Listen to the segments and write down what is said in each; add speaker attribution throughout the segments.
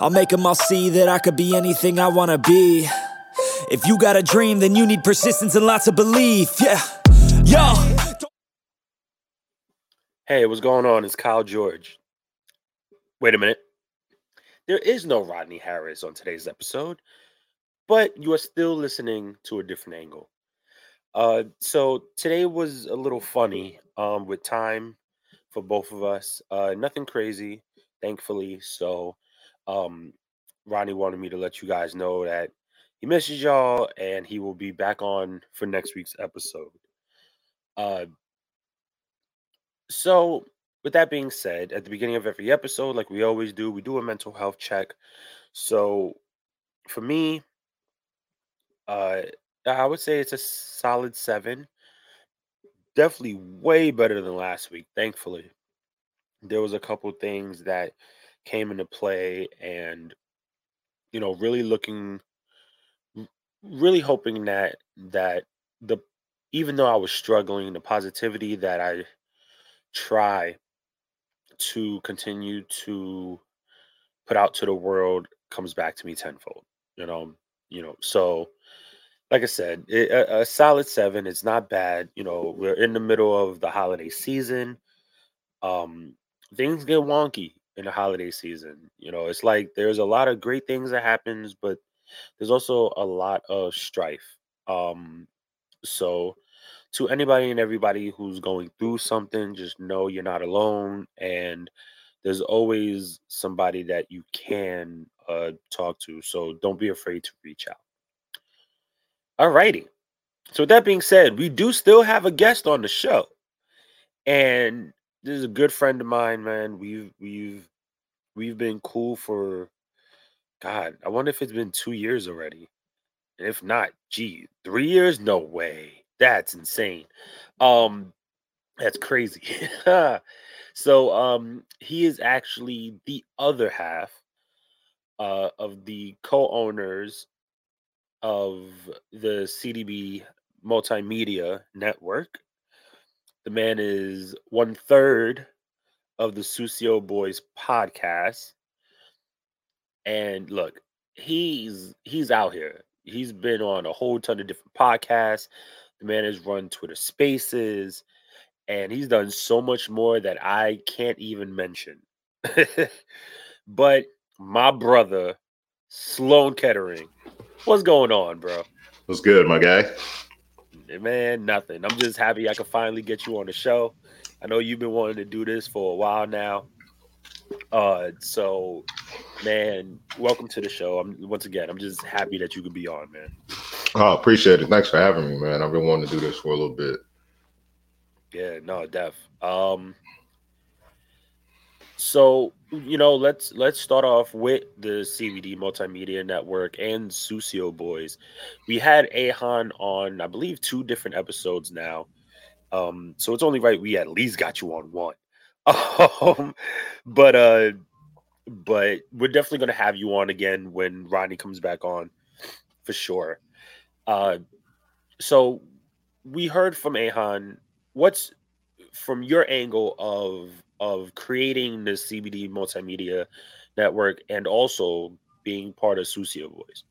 Speaker 1: I'll make them all see that I could be anything I wanna be. If you got a dream, then you need persistence and lots of belief. Yeah. Yo.
Speaker 2: Hey, what's going on? It's Kyle George. Wait a minute. There is no Rodney Harris on today's episode, but you are still listening to a different angle. Uh, so today was a little funny um, with time for both of us. Uh, nothing crazy, thankfully. So um, Ronnie wanted me to let you guys know that he misses y'all and he will be back on for next week's episode. Uh, so, with that being said, at the beginning of every episode, like we always do, we do a mental health check. So, for me, uh, I would say it's a solid seven. Definitely way better than last week, thankfully. There was a couple things that came into play and you know, really looking really hoping that that the even though I was struggling, the positivity that I try to continue to put out to the world comes back to me tenfold. You know, you know. So, like I said, it, a, a solid seven. It's not bad. You know, we're in the middle of the holiday season. Um, things get wonky in the holiday season. You know, it's like there's a lot of great things that happens, but there's also a lot of strife. Um, so to anybody and everybody who's going through something, just know you're not alone and there's always somebody that you can uh, talk to. So don't be afraid to reach out. All righty. So with that being said, we do still have a guest on the show. And this is a good friend of mine, man. We've we've we've been cool for God, I wonder if it's been two years already. And if not, gee, three years? No way. That's insane. Um, that's crazy. so um he is actually the other half uh of the co-owners of the CDB multimedia network. The man is one third of the Sucio Boyz podcast. And look, he's he's out here. He's been on a whole ton of different podcasts. The man has run Twitter Spaces, and he's done so much more that I can't even mention. but my brother, Slone Kettering, what's going on, bro?
Speaker 3: What's good, my guy?
Speaker 2: Man, nothing. I'm just happy I could finally get you on the show. I know you've been wanting to do this for a while now. Uh, so man, welcome to the show. I'm once again, I'm just happy that you could be on, man.
Speaker 3: Oh, appreciate it. Thanks for having me, man. I've been wanting to do this for a little bit.
Speaker 2: Yeah, no, def. Um, so you know, let's let's start off with the CDB Multimedia Network and Sucio Boyz. We had Ahan on, I believe, two different episodes now. Um, so it's only right we at least got you on one. Um, but uh, but we're definitely gonna have you on again when Rodney comes back on, for sure. Uh, so we heard from Ahan. What's from your angle of of creating the CDB multimedia network and also being part of Sucio Boyz?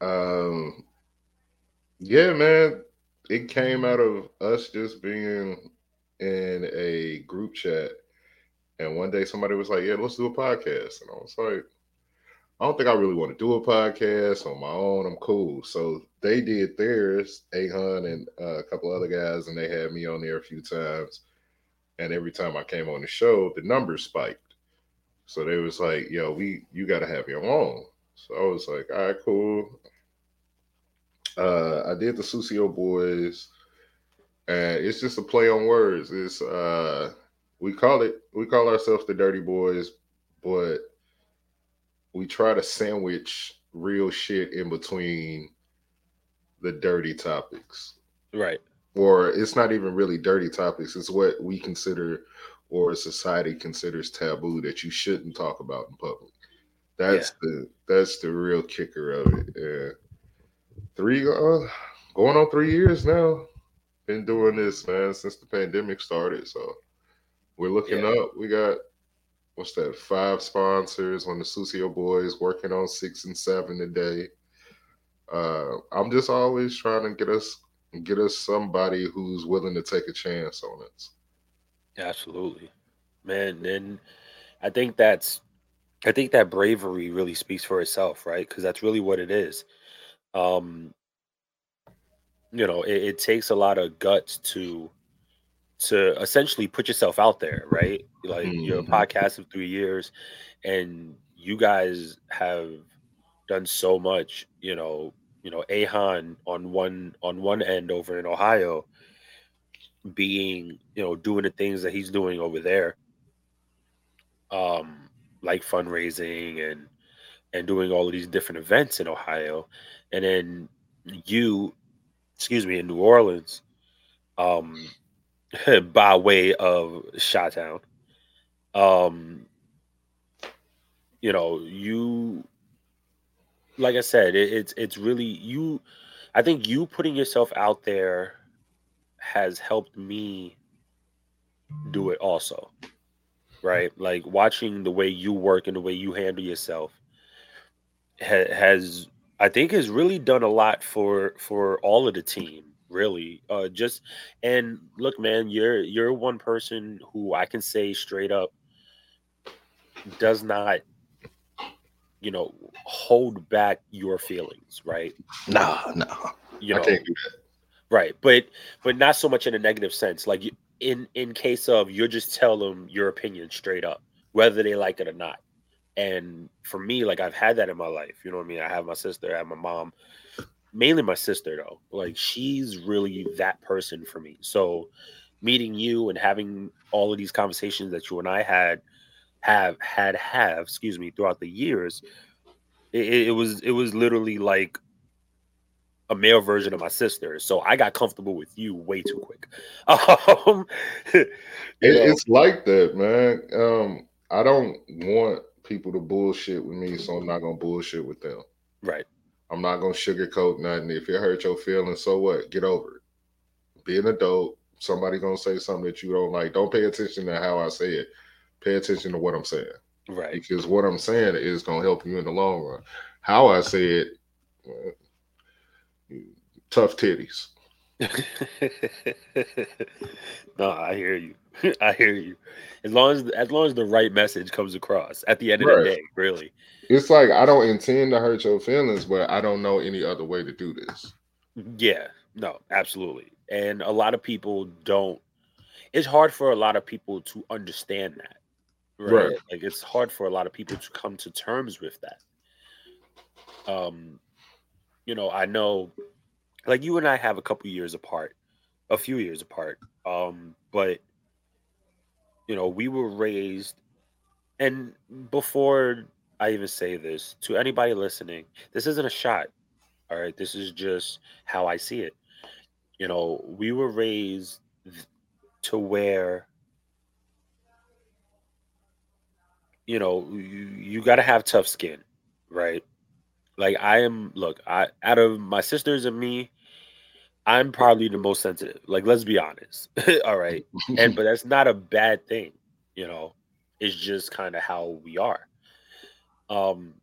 Speaker 3: Um, yeah, man, it came out of us just being in a group chat, and one day somebody was like, "Yeah, let's do a podcast," and I was like, "I don't think I really want to do a podcast on my own. I'm cool." So they did theirs, Ahan and uh, a couple other guys, and they had me on there a few times. And every time I came on the show, the numbers spiked. So they was like, "Yo, we you got to have your own." So I was like, "All right, cool." Uh, I did the Sucio Boyz, and it's just a play on words. It's uh, we call it we call ourselves the Dirty Boys, but we try to sandwich real shit in between the dirty topics.
Speaker 2: Right.
Speaker 3: Or it's not even really dirty topics. It's what we consider or society considers taboo that you shouldn't talk about in public. That's yeah. the that's the real kicker of it. Yeah three uh, going on three years now. Been doing this man since the pandemic started. So we're looking yeah. up. We got what's that? Five sponsors on the Sucio Boyz working on six and seven today. Uh, I'm just always trying to get us get us somebody who's willing to take a chance on us.
Speaker 2: Absolutely, man. And I think that's I think that bravery really speaks for itself, right? Because that's really what it is. Um, you know, it, it takes a lot of guts to to essentially put yourself out there, right? Like mm-hmm. your podcast of three years, and you guys have done so much. You know, you know, Ahan on one on one end over in Ohio, being you know doing the things that he's doing over there, um, like fundraising and and doing all of these different events in Ohio, and then you, excuse me, in New Orleans, um, by way of Shottown. Um, you know, you like I said, it, it's it's really you. I think you putting yourself out there has helped me do it also, right? Like watching the way you work and the way you handle yourself ha- has, I think, has really done a lot for for all of the team really uh just and look man you're you're one person who i can say straight up does not you know hold back your feelings right?
Speaker 3: No no
Speaker 2: you know. right but but not so much in a negative sense. Like in in case of you're just tell them your opinion straight up whether they like it or not. And for me like i've had that in my life. You know what i mean? I have my sister i have my mom mainly my sister though. Like she's really that person for me. So meeting you and having all of these conversations that you and I had have had have excuse me throughout the years, it, it was it was literally like a male version of my sister. So I got comfortable with you way too quick. Um,
Speaker 3: it, it's like that, man. Um, I don't want people to bullshit with me, so I'm not gonna bullshit with them.
Speaker 2: Right.
Speaker 3: I'm not gonna sugarcoat nothing. If it hurt your feelings, so what? Get over it. Be an adult. Somebody gonna say something that you don't like. Don't pay attention to how I say it. Pay attention to what I'm saying.
Speaker 2: Right.
Speaker 3: Because what I'm saying is gonna help you in the long run. How I say it, well, tough titties.
Speaker 2: no, I hear you. I hear you. As long as as long as the right message comes across at the end of right. the day, really.
Speaker 3: It's like I don't intend to hurt your feelings, but I don't know any other way to do this.
Speaker 2: Yeah, no, absolutely. And a lot of people don't it's hard for a lot of people to understand that. Right? right. Like it's hard for a lot of people to come to terms with that. Um, you know, I know like you and I have a couple years apart, a few years apart. Um, but you know, we were raised and before I even say this to anybody listening, this isn't a shot. All right. This is just how I see it. You know, we were raised to where, you know, you, you got to have tough skin, right? Like, I am, look, I, out of my sisters and me, I'm probably the most sensitive. Like, let's be honest. All right. And, but that's not a bad thing, you know, it's just kind of how we are. Um,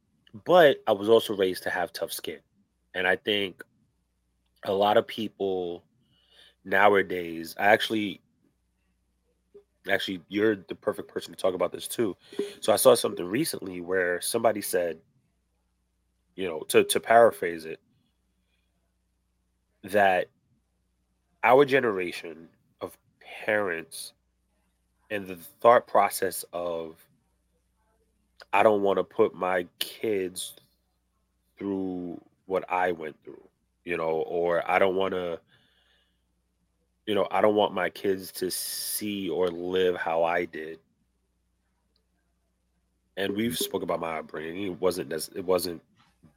Speaker 2: but I was also raised to have tough skin. And I think a lot of people nowadays, I actually actually you're the perfect person to talk about this too. So I saw something recently where somebody said, you know, to to paraphrase it, that our generation of parents and the thought process of I don't want to put my kids through what I went through, you know, or I don't want to, you know, I don't want my kids to see or live how I did. And we've spoke about my upbringing. It wasn't it wasn't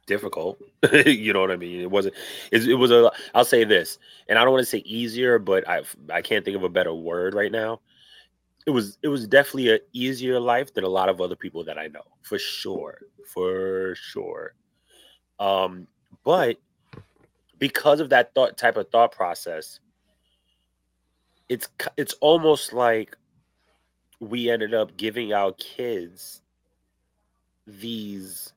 Speaker 2: difficult. you know what I mean? It wasn't. It, it was a. I'll say this, and I don't want to say easier, but I I can't think of a better word right now it was it was definitely an easier life than a lot of other people that I know, for sure, for sure. Um, but because of that thought type of thought process, it's it's almost like we ended up giving our kids these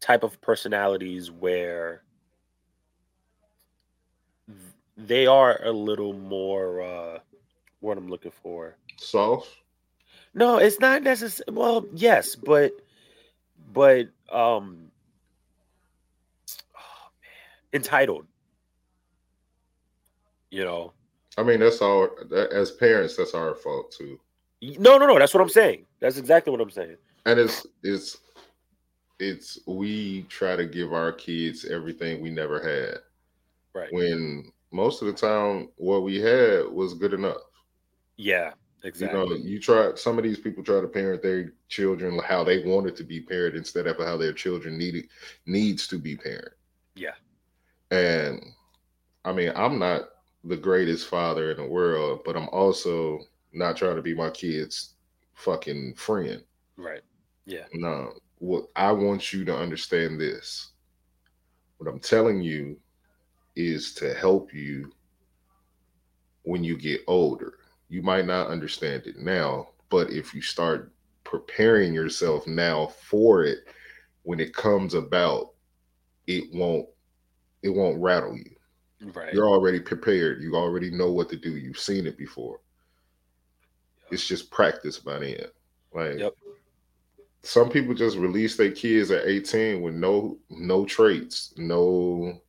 Speaker 2: type of personalities where they are a little more uh what I'm looking for.
Speaker 3: Soft.
Speaker 2: No, it's not necessary. Well, yes, but but um oh, man, entitled. You know.
Speaker 3: I mean, that's all. As parents, that's our fault too.
Speaker 2: No, no, no. That's what I'm saying. That's exactly what I'm saying.
Speaker 3: And it's it's it's we try to give our kids everything we never had.
Speaker 2: Right.
Speaker 3: When most of the time, what we had was good enough.
Speaker 2: Yeah. Exactly.
Speaker 3: You know, you try. Some of these people try to parent their children how they wanted to be parented instead of how their children needed needs to be parented.
Speaker 2: Yeah.
Speaker 3: And I mean, I'm not the greatest father in the world, but I'm also not trying to be my kid's fucking friend.
Speaker 2: Right. Yeah.
Speaker 3: No. What I want you to understand this. What I'm telling you is to help you when you get older. You might not understand it now, but if you start preparing yourself now for it, when it comes about, it won't it won't rattle you.
Speaker 2: Right.
Speaker 3: You're already prepared. You already know what to do. You've seen it before. It's just practice by then. Like
Speaker 2: Yep.
Speaker 3: some people just release their kids at 18 with no no traits, no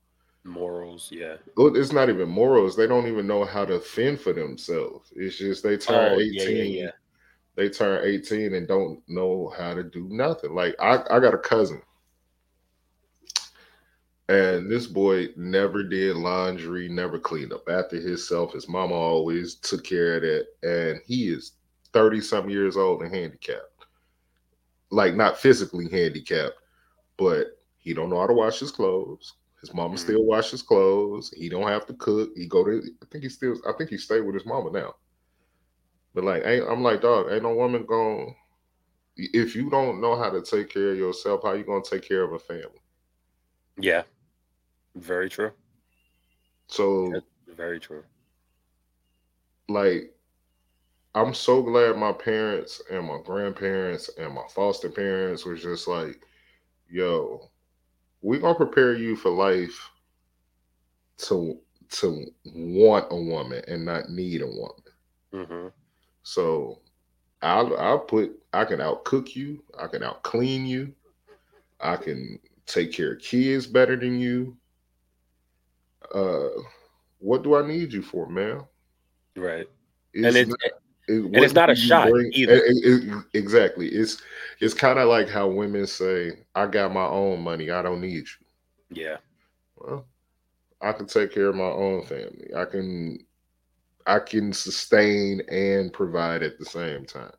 Speaker 2: Morals. Yeah.
Speaker 3: it's not even morals. They don't even know how to fend for themselves. It's just they turn
Speaker 2: Oh,
Speaker 3: 18,
Speaker 2: yeah, yeah, yeah.
Speaker 3: they turn 18 and don't know how to do nothing. Like I, I got a cousin. And this boy never did laundry, never cleaned up after himself. His mama always took care of that. And he is 30 some years old and handicapped. Like not physically handicapped, but he don't know how to wash his clothes. His mama
Speaker 2: Mhm.
Speaker 3: still wash his clothes. He don't have to cook. He go to I think he still I think he stayed with his mama now. But like ain't I'm like, dog, ain't no woman going if you don't know how to take care of yourself, how you gonna take care of a family?
Speaker 2: Yeah. Very true.
Speaker 3: So
Speaker 2: That's very true.
Speaker 3: like I'm so glad my parents and my grandparents and my foster parents was just like, yo, we gonna prepare you for life to to want a woman and not need a woman.
Speaker 2: hmm
Speaker 3: So I'll I'll put I can out cook you, I can out clean you, I can take care of kids better than you. Uh what do I need you for, man?
Speaker 2: Right.
Speaker 3: It's
Speaker 2: and it's
Speaker 3: not- it-
Speaker 2: and it's not a shot either.
Speaker 3: it- it- exactly. It's it's kind of like how women say, "I got my own money. I don't need you."
Speaker 2: yeah.
Speaker 3: Well, I can take care of my own family. I can I can sustain and provide at the same time.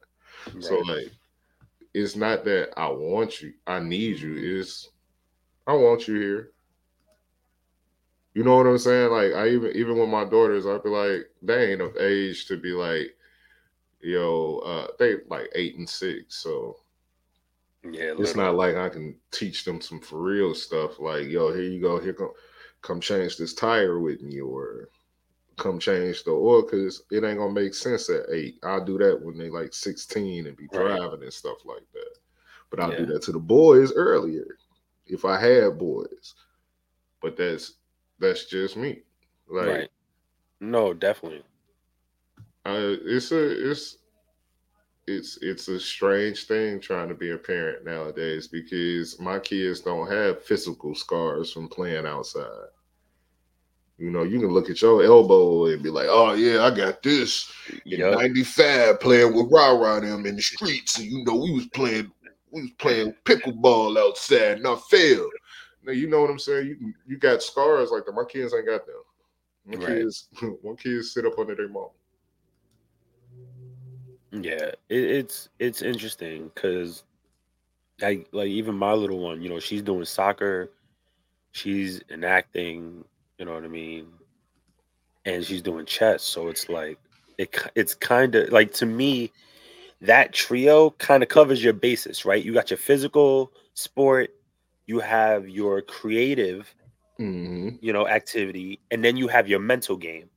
Speaker 3: So like it's not that I want you, I need you. It's I want you here. You know what I'm saying? Like I even even with my daughters, I'd be like, they ain't of age to be like, yo, uh, they like eight and six. So
Speaker 2: yeah.
Speaker 3: it's not like I can teach them some for real stuff. Like, yo, here you go, here come come change this tire with me, or come change the oil, because it ain't gonna make sense at eight. I'll do that when they like 16 and be
Speaker 2: Right.
Speaker 3: driving and stuff like that. But I'll do that to the boys earlier if I had boys. But that's that's just me. Like
Speaker 2: right. No, definitely.
Speaker 3: uh, it's a it's it's it's a strange thing trying to be a parent nowadays because my kids don't have physical scars from playing outside. You know, you can look at your elbow and be like, "Oh yeah, I got this in
Speaker 2: Yup.
Speaker 3: '95 playing with Rah Rah them in the streets, and you know we was playing we was playing pickleball outside, and I failed." You know what I'm saying. You you got scars like that. My kids ain't got them. My
Speaker 2: Right.
Speaker 3: kids, my kids sit up under their mom.
Speaker 2: Yeah, it, it's it's interesting because, like, like even my little one, you know, she's doing soccer, she's enacting, you know what I mean, and she's doing chess. So it's like it it's kind of like to me, that trio kind of covers your basis, right? You got your physical sport, you have your creative,
Speaker 3: hmm
Speaker 2: you know, activity, and then you have your mental game.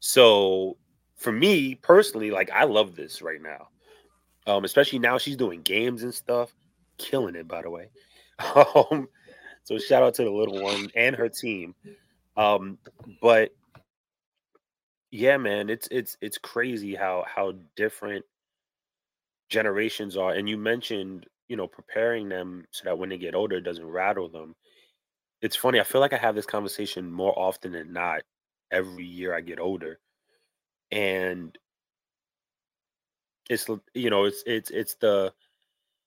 Speaker 2: So for me personally, like I love this right now. Um, especially now she's doing games and stuff, killing it, by the way. Um, so shout out to the little one and her team. Um, but yeah, man, it's it's it's crazy how how different generations are. And you mentioned, you know, preparing them so that when they get older, it doesn't rattle them. It's funny. I feel like I have this conversation more often than not every year I get older, and it's you know it's it's it's the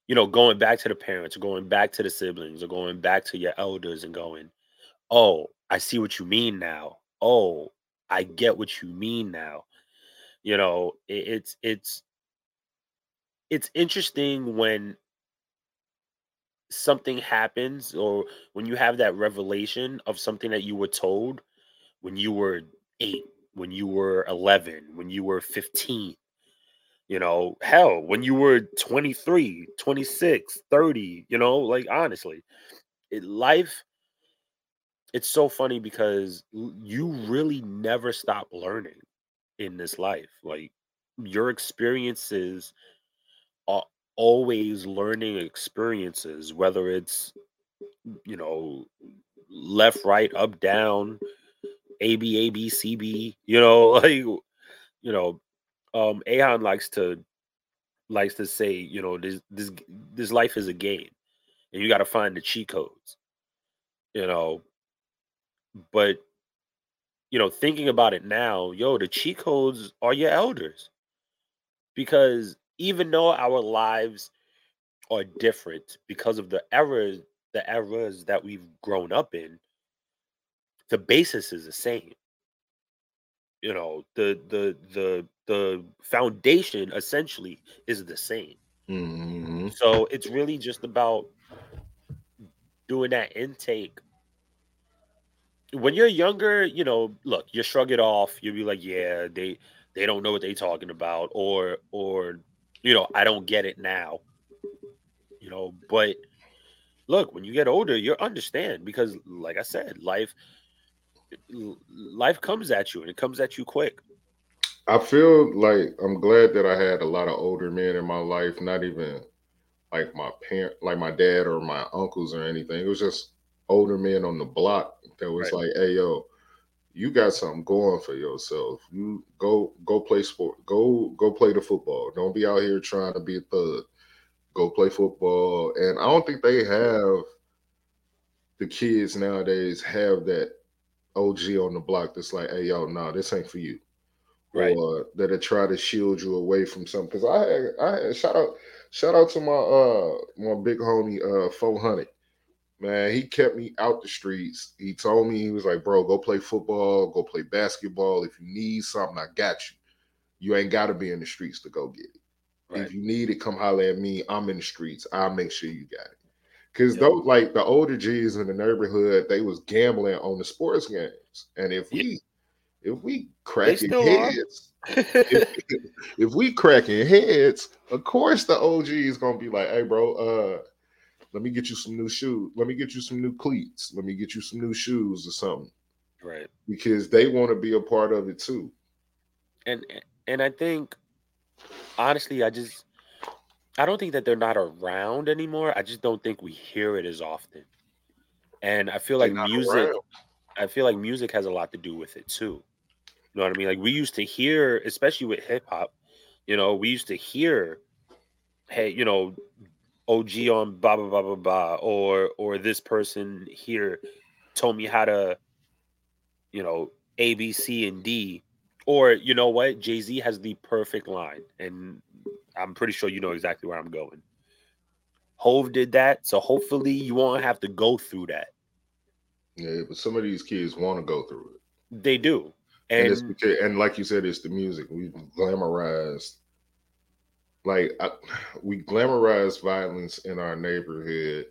Speaker 2: you know going back to the parents, going back to the siblings, or going back to your elders and going, oh, I see what you mean now. Oh, I get what you mean now. You know, it, it's it's it's interesting when something happens or when you have that revelation of something that you were told when you were 8, when you were 11, when you were 15. You know, hell, when you were 23, 26, 30, you know, like honestly, it, life it's so funny because you really never stop learning in this life. Like your experiences are always learning experiences, whether it's you know left, right, up, down, A B A B C B. You know, like you know, um, Ahan likes to likes to say, you know, this this this life is a game, and you got to find the cheat codes. You know, but you know, thinking about it now, yo, the cheat codes are your elders. Because even though our lives are different because of the eras, the eras that we've grown up in, the basis is the same. You know, the the the the foundation essentially is the same.
Speaker 3: Mm-hmm.
Speaker 2: So it's really just about doing that intake when you're younger, you know, look, you shrug it off. You'll be like, yeah, they they don't know what they're talking about, or or you know, I don't get it now. You know, but look, when you get older, you understand because, like I said, life life comes at you and it comes at you quick.
Speaker 3: I feel like I'm glad that I had a lot of older men in my life, not even like my parent, like my dad or my uncles or anything. It was just older men on the block that was right. like, "Hey, yo, you got something going for yourself. You go go play sport. Go go play the football. Don't be out here trying to be a thug. Go play football." And I don't think they have the kids nowadays have that OG on the block that's like, "Hey, yo, nah, this ain't for you."
Speaker 2: Right.
Speaker 3: Or that try to shield you away from something. Because I had, I had, shout out, shout out to my uh my big homie uh 400 man, he kept me out the streets. He told me he was like, bro, go play football, go play basketball. If you need something, I got you. You ain't got to be in the streets to go get it. Right. If you need it, come holler at me. I'm in the streets. I'll make sure you got it. Cause yep. those like the older G's in the neighborhood, they was gambling on the sports games. And if we if we cracking heads, if, if we cracking heads, of course the OG is gonna be like, hey bro, uh let me get you some new shoes. Let me get you some new cleats. Let me get you some new shoes or something.
Speaker 2: Right.
Speaker 3: Because they want to be a part of it too.
Speaker 2: And and I think honestly, I just I don't think that they're not around anymore. I just don't think we hear it as often. And I feel like music around. I feel like music has a lot to do with it too. You know what I mean? Like we used to hear, especially with hip hop, you know, we used to hear, hey, you know, OG on blah blah blah blah blah, or or this person here told me how to, you know, A B C and D, or you know what, Jay Z has the perfect line, and I'm pretty sure you know exactly where I'm going. Hove did that, so hopefully you won't have to go through that.
Speaker 3: Yeah, but some of these kids want to go through it.
Speaker 2: They do,
Speaker 3: and and, because, and like you said, it's the music. We glamorized like I, we glamorize violence in our neighborhood.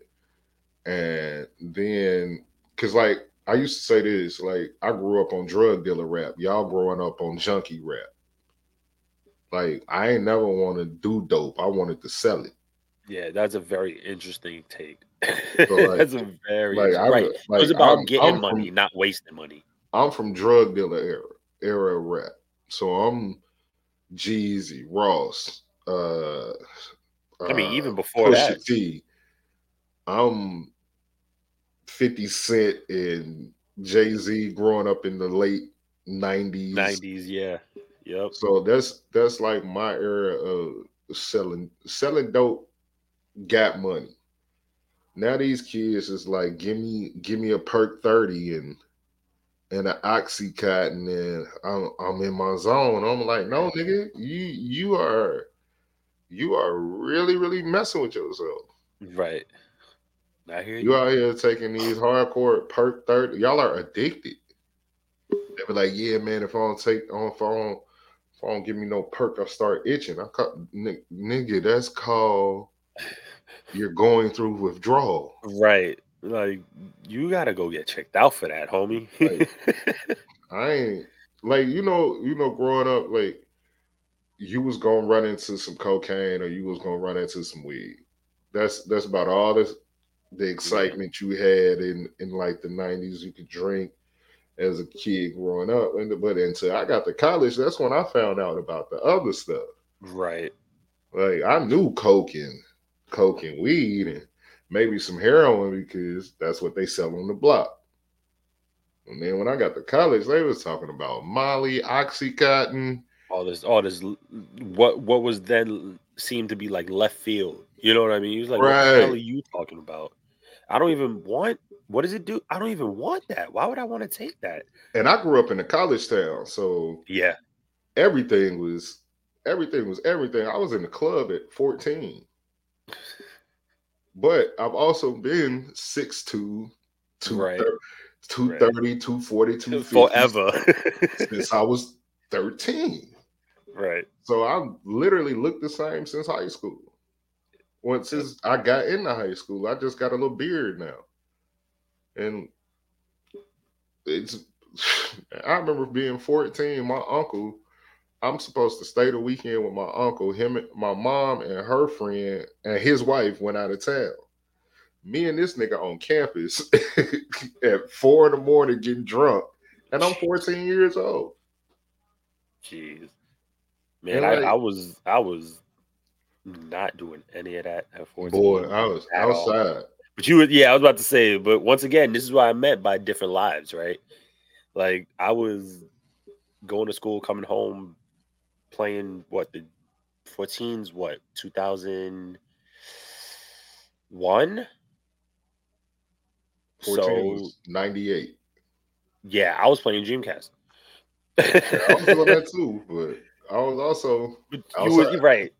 Speaker 3: And then because like i used to say this like i grew up on drug dealer rap. Y'all growing up on junkie rap. Like i ain't never want to do dope. I wanted to sell it.
Speaker 2: Yeah that's a very interesting take. So like, that's a very like, I, right. like, it was about I'm, getting I'm money from, not wasting money.
Speaker 3: I'm from drug dealer era era rap. So i'm Jeezy, Ross. Uh,
Speaker 2: I mean,
Speaker 3: uh,
Speaker 2: even before
Speaker 3: Pusha
Speaker 2: that,
Speaker 3: T. I'm 50 Cent and Jay Z growing up in the late 90s.
Speaker 2: nineties, yeah, yep,
Speaker 3: So that's that's like my era of selling selling dope got money. Now these kids is like give me give me a perk 30 and and an oxycontin and I'm I'm in my zone. I'm like, no nigga, you you are you are really, really messing with yourself.
Speaker 2: right. I hear
Speaker 3: You
Speaker 2: you.
Speaker 3: out here taking these hardcore perk 30. Y'all are addicted. They be like, yeah, man, if I don't take on don't if I don't give me no perk, I start itching. I ni- nigga, that's called you're going through withdrawal.
Speaker 2: Right, like you gotta go get checked out for that, homie.
Speaker 3: I ain't like you know, you know, growing up, like you was gonna run into some cocaine or you was gonna run into some weed. That's that's about all this the excitement you had in in like the nineties you could drink as a kid growing up. And but until I got to college, that's when I found out about the other stuff.
Speaker 2: right,
Speaker 3: Like I knew coke and coke and weed and maybe some heroin because that's what they sell on the block. And then when I got to college, they was talking about Molly, Oxycontin.
Speaker 2: All this, all this, what what was then seemed to be like left field. You know what I mean? He was like, "What the hell are you talking about? I don't even want. What does it do? I don't even want that. Why would I want to take that?
Speaker 3: And I grew up in a college town, so
Speaker 2: Yeah,
Speaker 3: everything was everything was everything. I was in the club at 14. But I've also been 6'2,
Speaker 2: Right.
Speaker 3: 230, 240, 250
Speaker 2: forever.
Speaker 3: since I was 13.
Speaker 2: Right.
Speaker 3: So I literally looked the same since high school. Once since I got into high school, I just got a little beard now. And it's I remember being 14, my uncle, I'm supposed to stay the weekend with my uncle. Him and my mom and her friend and his wife went out of town. Me and this nigga on campus at four in the morning getting drunk. And I'm 14 years old.
Speaker 2: Jeez, man,
Speaker 3: And,
Speaker 2: I,
Speaker 3: like-
Speaker 2: I was I was not doing any of that at 14.
Speaker 3: Boy, I was
Speaker 2: at all.
Speaker 3: outside.
Speaker 2: But you would, yeah, I was about to say, but once again, this is what I meant by different lives, right? Like I was going to school, coming home, playing what the 14s, what 2001.
Speaker 3: 14
Speaker 2: So
Speaker 3: 98.
Speaker 2: yeah, I was playing Dreamcast.
Speaker 3: I was doing that too, but I was also
Speaker 2: you was right.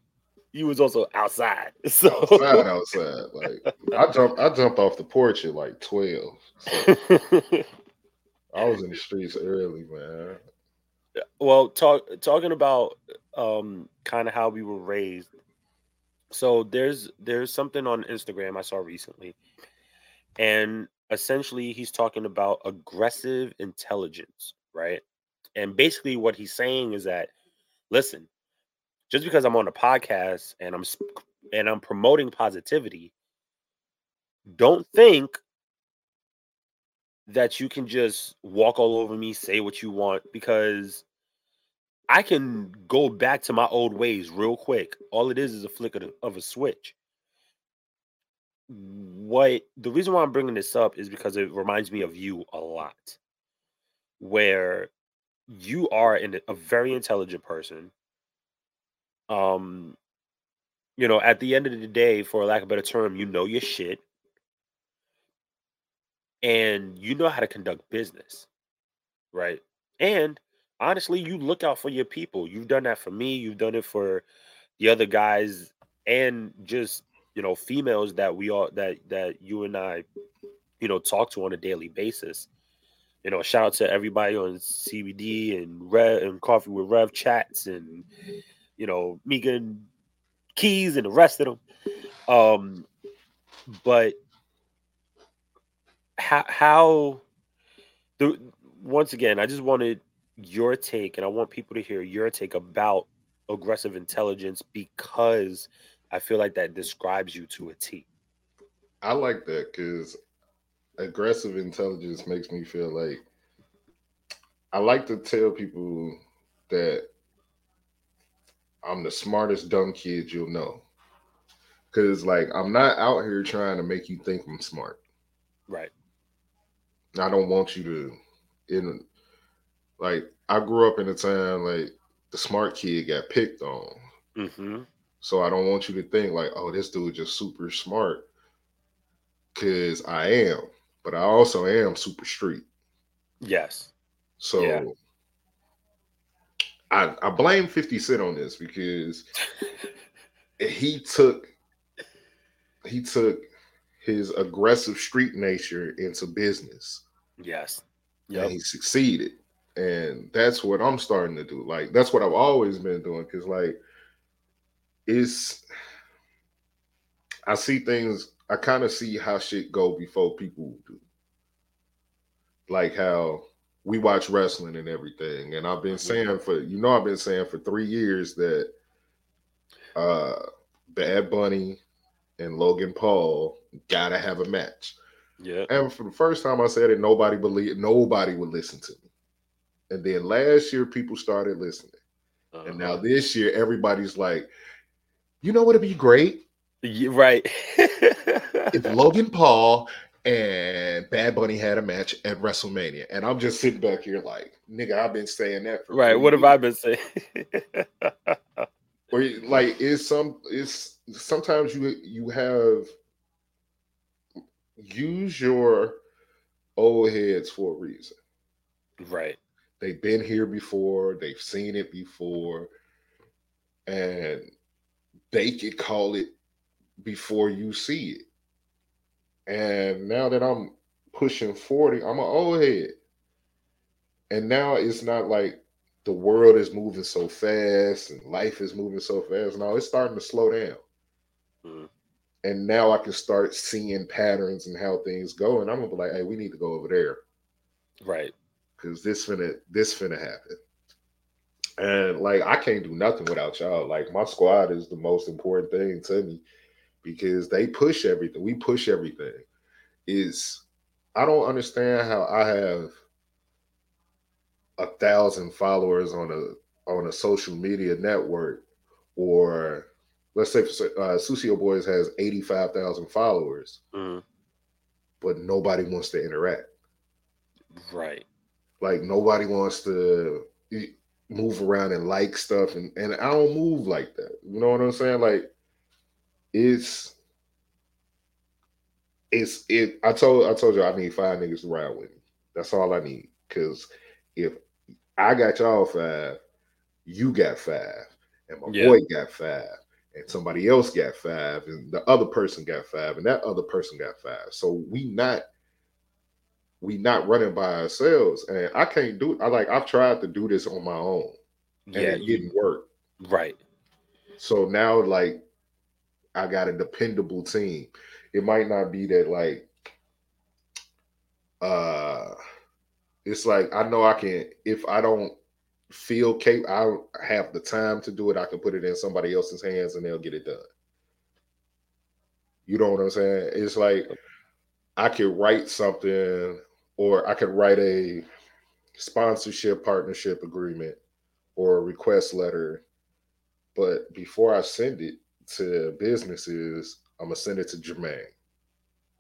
Speaker 2: You was also outside. So
Speaker 3: outside outside. Like I jumped I jumped off the porch at like 12. So I was in the streets early, man.
Speaker 2: well talk talking about um kind of how we were raised so there's there's something on instagram i saw recently and essentially he's talking about aggressive intelligence right and basically what he's saying is that listen just because i'm on a podcast and i'm and i'm promoting positivity don't think that you can just walk all over me, say what you want, because I can go back to my old ways real quick. All it is is a flick of, the- of a switch. What the reason why I'm bringing this up is because it reminds me of you a lot, where you are an, a very intelligent person. Um, you know, at the end of the day, for lack of a better term, you know your shit and you know how to conduct business, right? And honestly, you look out for your people. You've done that for me. You've done it for the other guys, and just you know females that we all that that you and I, you know, talk to on a daily basis. You know, shout out to everybody on CDB and Rev and Coffee with Rev chats and you know Megan Keys and the rest of them. Um, but how how the once again i just wanted your take and i want people to hear your take about aggressive intelligence because i feel like that describes you to a t
Speaker 3: I like that because aggressive intelligence makes me feel like I like to tell people that I'm the smartest dumb kid you'll know. Cause like I'm not out here trying to make you think I'm smart.
Speaker 2: Right.
Speaker 3: I don't want you to in like I grew up in a time like the smart kid got picked on.
Speaker 2: Mm-hmm.
Speaker 3: So I don't want you to think like, oh, this dude just super smart. Cause I am, but I also am super street.
Speaker 2: Yes.
Speaker 3: So
Speaker 2: Yeah.
Speaker 3: I, I blame 50 Cent on this because he took he took his aggressive street nature into business
Speaker 2: Yes. Yeah.
Speaker 3: He succeeded. And that's what I'm starting to do. Like that's what I've always been doing. Cause like it's I see things, I kind of see how shit go before people do. Like how we watch wrestling and everything. And I've been saying for you know, I've been saying for three years that uh Bad Bunny and Logan Paul gotta have a match.
Speaker 2: Yeah.
Speaker 3: And for the first time I said it, nobody believed nobody would listen to me. And then last year people started listening. And now
Speaker 2: Uh-huh.
Speaker 3: this year everybody's like, you know what'd be great?
Speaker 2: Yeah, right.
Speaker 3: If Logan Paul and Bad Bunny had a match at WrestleMania. And I'm just sitting back here like, nigga, I've been saying that for
Speaker 2: right. What have. I been saying?
Speaker 3: or like it's some it's sometimes you you have use your old heads for a reason.
Speaker 2: right.
Speaker 3: They've been here before, they've seen it before, and they could call it before you see it. And now that I'm pushing 40, I'm an old head. And now it's not like the world is moving so fast and life is moving so fast. No, it's starting to slow down.
Speaker 2: Mhm.
Speaker 3: And now I can start seeing patterns and how things go. And I'm gonna be like, hey, we need to go over there
Speaker 2: Right.
Speaker 3: because this finna this finna happen. And like I can't do nothing without y'all. Like my squad is the most important thing to me because they push everything. We push everything. Is I don't understand how I have a thousand followers on a on a social media network, or let's say uh, Sucio Boyz has eighty five thousand followers,
Speaker 2: Mhm.
Speaker 3: but nobody wants to interact.
Speaker 2: Right.
Speaker 3: Like nobody wants to move around and like stuff, and and I don't move like that. You know what I'm saying? Like it's it's it. I told I told you I need five niggas to ride with me. That's all I need. Cause if I got y'all five, you got five, and my
Speaker 2: Yeah.
Speaker 3: boy got five, and somebody else got five, and the other person got five, and that other person got five. So we not we not running by ourselves. And I can't do it. I like I've tried to do this on my own. And
Speaker 2: Yeah.
Speaker 3: it didn't work.
Speaker 2: right.
Speaker 3: So now like I got a dependable team. It might not be that like uh it's like I know I can if I don't feel capable I have the time to do it, I can put it in somebody else's hands and they'll get it done. You know what I'm saying? It's like I could write something or I could write a sponsorship partnership agreement or a request letter. But before I send it to businesses, I'm gonna send it to Jermaine.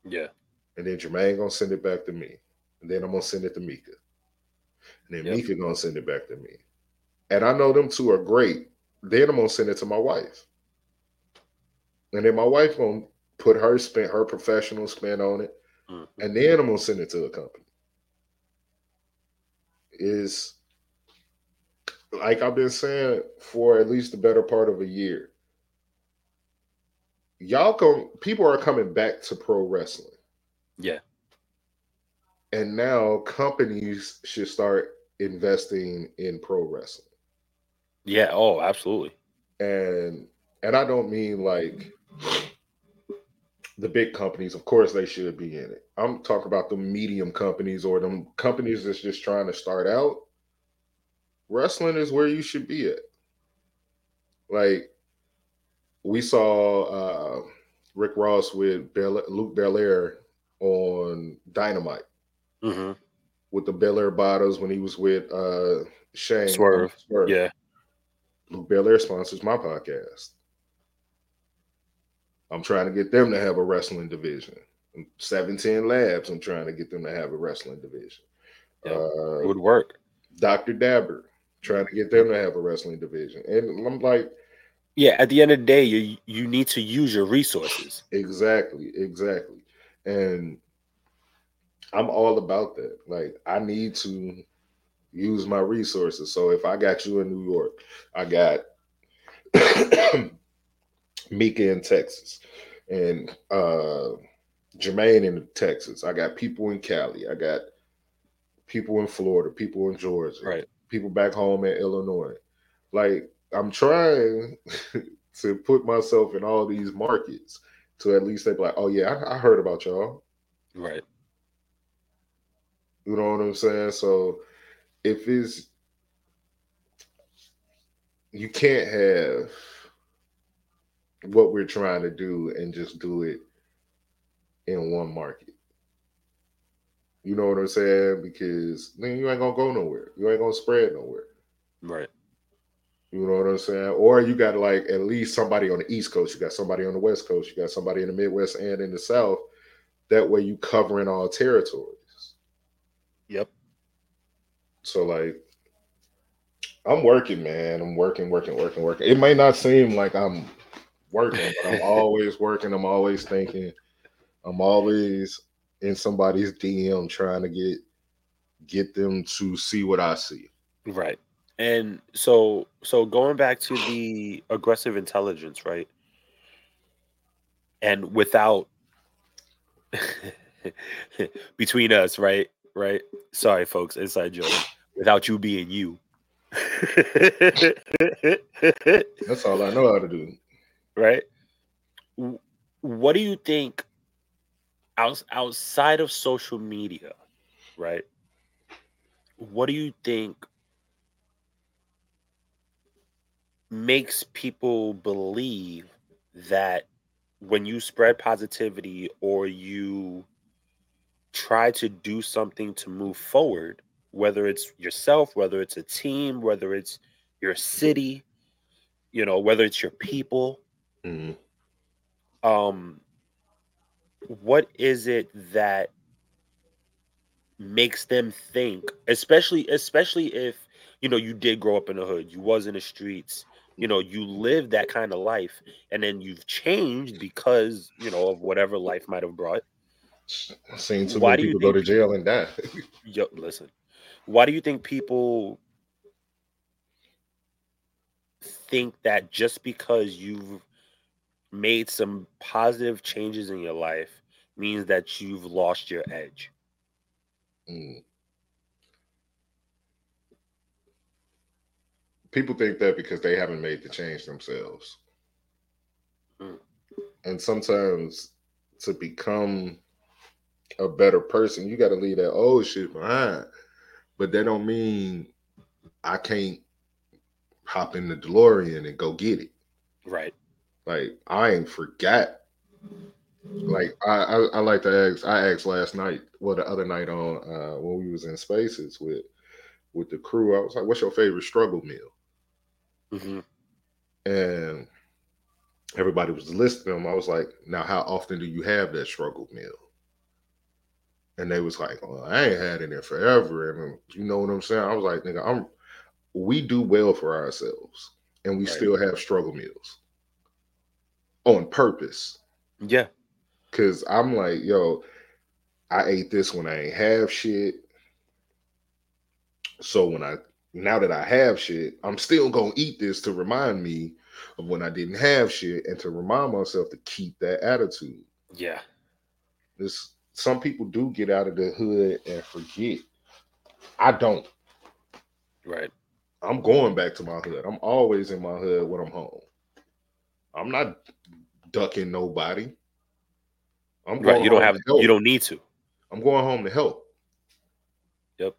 Speaker 2: Yeah.
Speaker 3: And then Jermaine gonna send it back to me. And then I'm gonna send it to Mika. And then
Speaker 2: Yep.
Speaker 3: Mika gonna send it back to me. And I know them two are great. Then I'm gonna send it to my wife. And then my wife gonna put her spin, her professional spin on it.
Speaker 2: Mhm.
Speaker 3: And then I'm gonna send it to a company. Is like I've been saying for at least the better part of a year. Y'all come people are coming back to pro wrestling.
Speaker 2: Yeah.
Speaker 3: And now companies should start investing in pro wrestling.
Speaker 2: Yeah. Oh, absolutely.
Speaker 3: And and I don't mean like the big companies, of course they should be in it. I'm talking about the medium companies or them companies that's just trying to start out. Wrestling is where you should be at. Like we saw uh Rick Ross with Bel- Luc Belaire on Dynamite
Speaker 2: hmm
Speaker 3: with the Belaire bottles when he was with uh Shane.
Speaker 2: Swerve. Yeah.
Speaker 3: Luc Belaire sponsors my podcast. I'm trying to get them to have a wrestling division. 710 Labs, I'm trying to get them to have a wrestling division.
Speaker 2: Yeah,
Speaker 3: Uh,
Speaker 2: it would work.
Speaker 3: Dr. Dabber, trying to get them to have a wrestling division. And I'm like,
Speaker 2: Yeah, at the end of the day, you you need to use your resources.
Speaker 3: exactly, exactly. And I'm all about that. Like, I need to use my resources. So if I got you in New York, I got Mika in Texas and uh Jermaine in Texas. I got people in Cali. I got people in Florida, people in Georgia,
Speaker 2: Right.
Speaker 3: people back home in Illinois. Like I'm trying to put myself in all these markets to at least they be like, oh yeah, I, I heard about y'all.
Speaker 2: Right.
Speaker 3: You know what I'm saying? So if it's you can't have what we're trying to do and just do it in one market. You know what I'm saying? Because then you ain't gonna go nowhere. You ain't gonna spread nowhere.
Speaker 2: Right.
Speaker 3: You know what I'm saying? Or you got like at least somebody on the East Coast, you got somebody on the West Coast, you got somebody in the Midwest and in the South. That way you covering all territories.
Speaker 2: Yep.
Speaker 3: So like I'm working, man. I'm working, working, working, working. It may not seem like I'm working, but I'm always working. I'm always thinking. I'm always in somebody's DM trying to get get them to see what I see.
Speaker 2: Right. And so so going back to the aggressive intelligence, right? And without between us, right? Right? Sorry folks, inside joke. Without you being you.
Speaker 3: That's all I know how to do.
Speaker 2: right? What do you think outs- outside of social media, right? What do you think makes people believe that when you spread positivity or you try to do something to move forward, whether it's yourself, whether it's a team, whether it's your city, you know, whether it's your people,
Speaker 3: Mhm.
Speaker 2: um what is it that makes them think especially especially if you know you did grow up in the hood you was in the streets you know you live that kind of life and then you've changed because you know of whatever life might have brought
Speaker 3: I've seen too
Speaker 2: Why
Speaker 3: many
Speaker 2: do you
Speaker 3: people go to jail and die.
Speaker 2: yo listen why do you think people think that just because you've made some positive changes in your life means that you've lost your edge
Speaker 3: Mm. People think that because they haven't made the change themselves.
Speaker 2: Mm.
Speaker 3: And sometimes to become a better person, you got to leave that old shit behind. But that don't mean I can't hop in the DeLorean and go get it.
Speaker 2: right
Speaker 3: Like I ain't forgot. Like I, I, I like to ask. I asked last night, well, the other night on uh, when we was in spaces with with the crew. I was like, "What's your favorite struggle meal?"
Speaker 2: Hmm
Speaker 3: And everybody was listing them. I was like, "Now, how often do you have that struggle meal?" And they was like, "Well, I ain't had it in there forever." And you know what I'm saying? I was like, "Nigga, I'm." We do well for ourselves, and we
Speaker 2: Right.
Speaker 3: still have struggle meals on purpose.
Speaker 2: yeah
Speaker 3: Cause I'm like, yo, I ate this when I ain't have shit. So when I now that I have shit, I'm still gonna eat this to remind me of when I didn't have shit and to remind myself to keep that attitude.
Speaker 2: yeah
Speaker 3: This some people do get out of the hood and forget. I don't.
Speaker 2: right
Speaker 3: I'm going back to my hood. I'm always in my hood when I'm home. I'm not ducking nobody. I'm
Speaker 2: right you don't have
Speaker 3: to
Speaker 2: you don't need to
Speaker 3: I'm going home to help.
Speaker 2: Yep.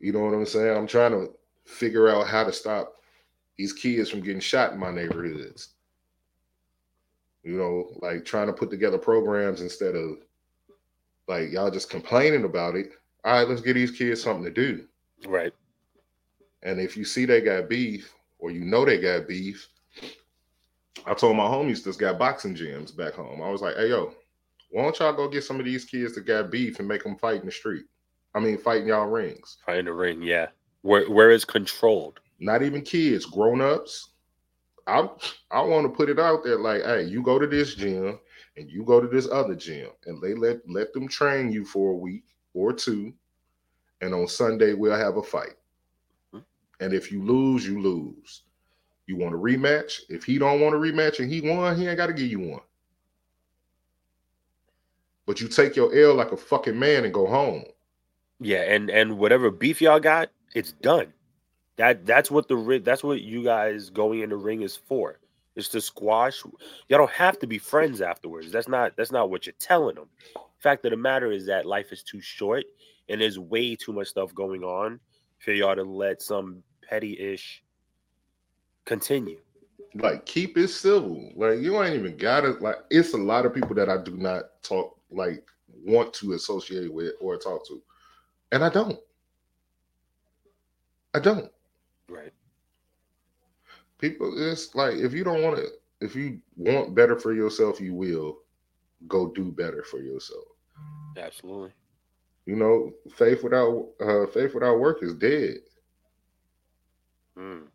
Speaker 3: You know what I'm saying? I'm trying to figure out how to stop these kids from getting shot in my neighborhoods. You know, like trying to put together programs instead of like y'all just complaining about it. All right, let's give these kids something to do.
Speaker 2: right
Speaker 3: And if you see they got beef, or you know they got beef. I told my homies that's got boxing gyms back home. I was like, hey yo, why don't y'all go get some of these kids that got beef and make them fight in the street? I mean, fight in y'all rings.
Speaker 2: Fight in the ring, yeah. Where where is controlled?
Speaker 3: Not even kids, grown ups. I I want to put it out there like, hey, you go to this gym and you go to this other gym, and they let let them train you for a week or two, and on Sunday we'll have a fight.
Speaker 2: Hmm.
Speaker 3: And if you lose, you lose. You want a rematch? If he don't want a rematch and he won, he ain't got to give you one. But you take your L like a fucking man and go home.
Speaker 2: Yeah, and and whatever beef y'all got, it's done. That that's what the ri- that's what you guys going in the ring is for. It's to squash. Y'all don't have to be friends afterwards. That's not that's not what you're telling them. Fact of the matter is that life is too short and there's way too much stuff going on for y'all to let some petty ish continue.
Speaker 3: Like keep it civil. Like you ain't even got it. Like it's a lot of people that I do not talk like want to associate with or talk to, and I don't. I don't.
Speaker 2: Right.
Speaker 3: people it's like if you don't want to if you want better for yourself you will go do better for yourself
Speaker 2: Absolutely.
Speaker 3: you know faith without uh faith without work is dead
Speaker 2: Mm.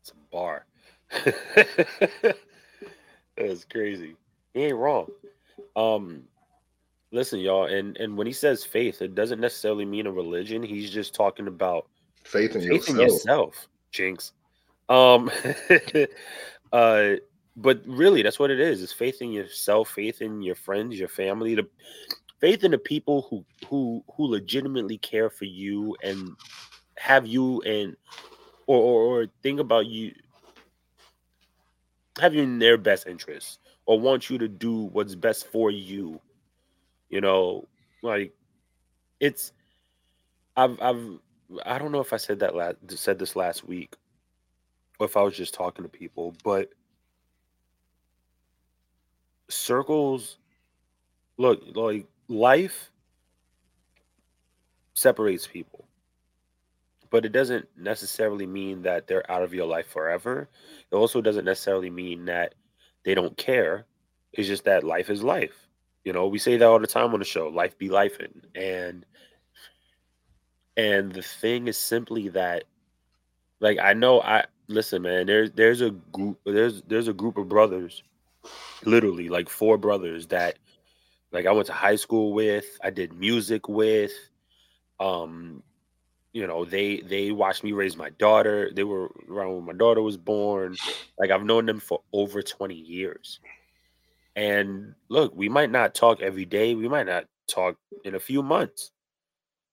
Speaker 2: It's a bar. That's crazy. He ain't wrong. Um, listen, y'all, and and when he says faith, it doesn't necessarily mean a religion. He's just talking about
Speaker 3: faith in
Speaker 2: faith in
Speaker 3: yourself
Speaker 2: yourself, Jinx. Um, uh, but really, that's what it is. is faith in yourself, faith in your friends, your family, the faith in the people who who who legitimately care for you and have you and or or, or think about you have you in their best interest or want you to do what's best for you you know like it's i've i've i don't know if i said that last said this last week or if i was just talking to people but circles look like life separates people but it doesn't necessarily mean that they're out of your life forever. It also doesn't necessarily mean that they don't care. It's just that life is life you know we say that all the time on the show life be life and and the thing is simply that like i know i listen man there's there's a group there's there's a group of brothers literally like four brothers that like i went to high school with i did music with um you know they they watched me raise my daughter they were around when my daughter was born like i've known them for over 20 years and look we might not talk every day we might not talk in a few months.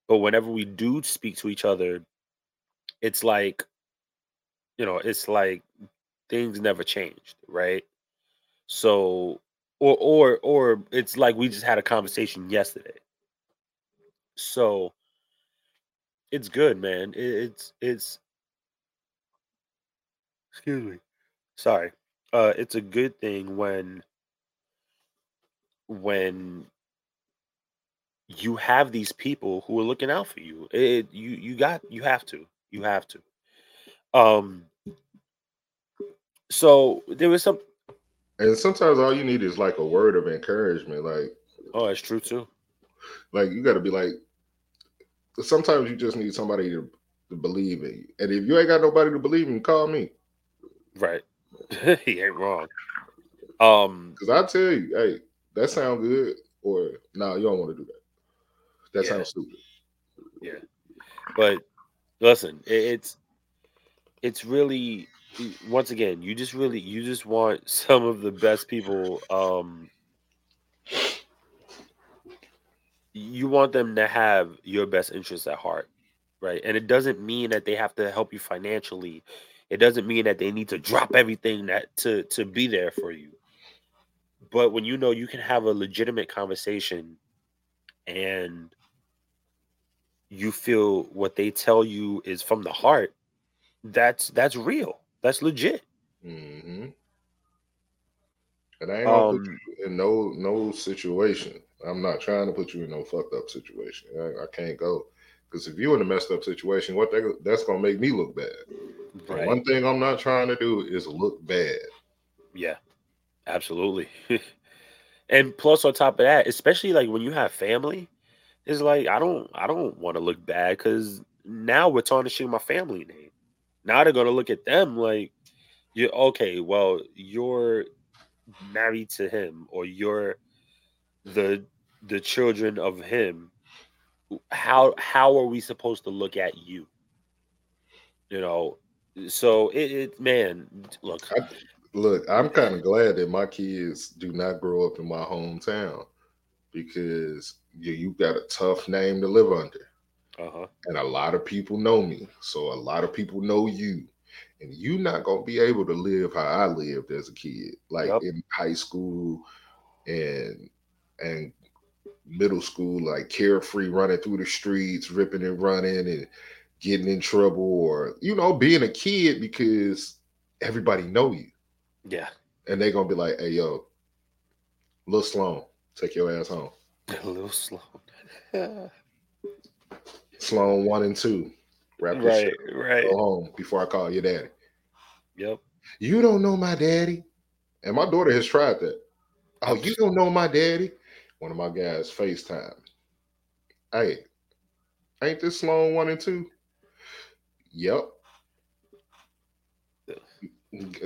Speaker 2: But whenever we do speak to each other it's like you know it's like things never changed right? So or or or it's like we just had a conversation yesterday. So it's good man. It's it's excuse me. Sorry. Uh it's a good thing when when you have these people who are looking out for you it you you got you have to you have to. Um so there was some
Speaker 3: and sometimes all you need is like a word of encouragement like
Speaker 2: oh that's true too.
Speaker 3: Like you got to be like sometimes you just need somebody to, to believe in you. And if you ain't got nobody to believe in call me.
Speaker 2: Right. He ain't wrong. Um
Speaker 3: because i tell you hey that sound good or no you don't want to do that that
Speaker 2: Yeah.
Speaker 3: sounds stupid
Speaker 2: Yeah, but listen, it, it's it's really once again, you just really you just want some of the best people. Um, you want them to have your best interests at heart, right? And it doesn't mean that they have to help you financially. It doesn't mean that they need to drop everything that to to be there for you. But when you know you can have a legitimate conversation and you feel what they tell you is from the heart, that's that's real. That's legit.
Speaker 3: hmm and i ain't gonna put
Speaker 2: Um,
Speaker 3: you in no no situation i'm not trying to put you in no fucked up situation i, I can't go Because if you're in a messed up situation, what they, that's gonna make me look bad.
Speaker 2: Right.
Speaker 3: One thing I'm not trying to do is look bad.
Speaker 2: Yeah, absolutely. and plus, on top of that, especially like when you have family, it's like I don't, I don't want to look bad because now we're tarnishing my family name. Now they're gonna look at them like, you're okay? Well, you're married to him, or you're the the children of him. How how are we supposed to look at you? You know, so it, it man, look,
Speaker 3: I, look, I'm kind of glad that my kids do not grow up in my hometown because you, you got a tough name to live under.
Speaker 2: uh-huh.
Speaker 3: And a lot of people know me. So a lot of people know you. And you're not gonna be able to live how I lived as a kid, like
Speaker 2: Yep.
Speaker 3: in high school and and middle school, like carefree running through the streets, ripping and running and getting in trouble, or you know, being a kid because everybody know you.
Speaker 2: Yeah,
Speaker 3: And they're gonna be like, hey yo, Lil Slone, take your ass home.
Speaker 2: little slow.
Speaker 3: Slone one and two. Wrap
Speaker 2: right,
Speaker 3: shit.
Speaker 2: right.
Speaker 3: Go home before I call your daddy.
Speaker 2: Yep.
Speaker 3: You don't know my daddy. And my daughter has tried that. Oh, you don't know my daddy? One of my guys FaceTime. Hey, ain't this Slone one and two? Yep.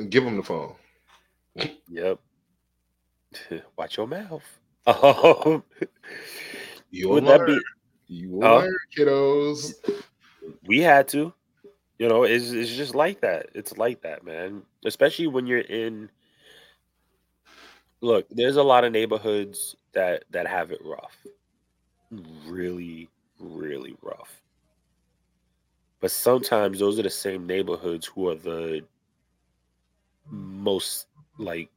Speaker 3: Give him the phone.
Speaker 2: Yep. Watch your mouth. Um,
Speaker 3: You'll
Speaker 2: would that
Speaker 3: learn.
Speaker 2: be?
Speaker 3: You will learn, kiddos.
Speaker 2: We had to. You know, it's it's just like that. It's like that, man. Especially when you're in. Look, there's a lot of neighborhoods that that have it rough, really, really rough. But sometimes those are the same neighborhoods who are the most like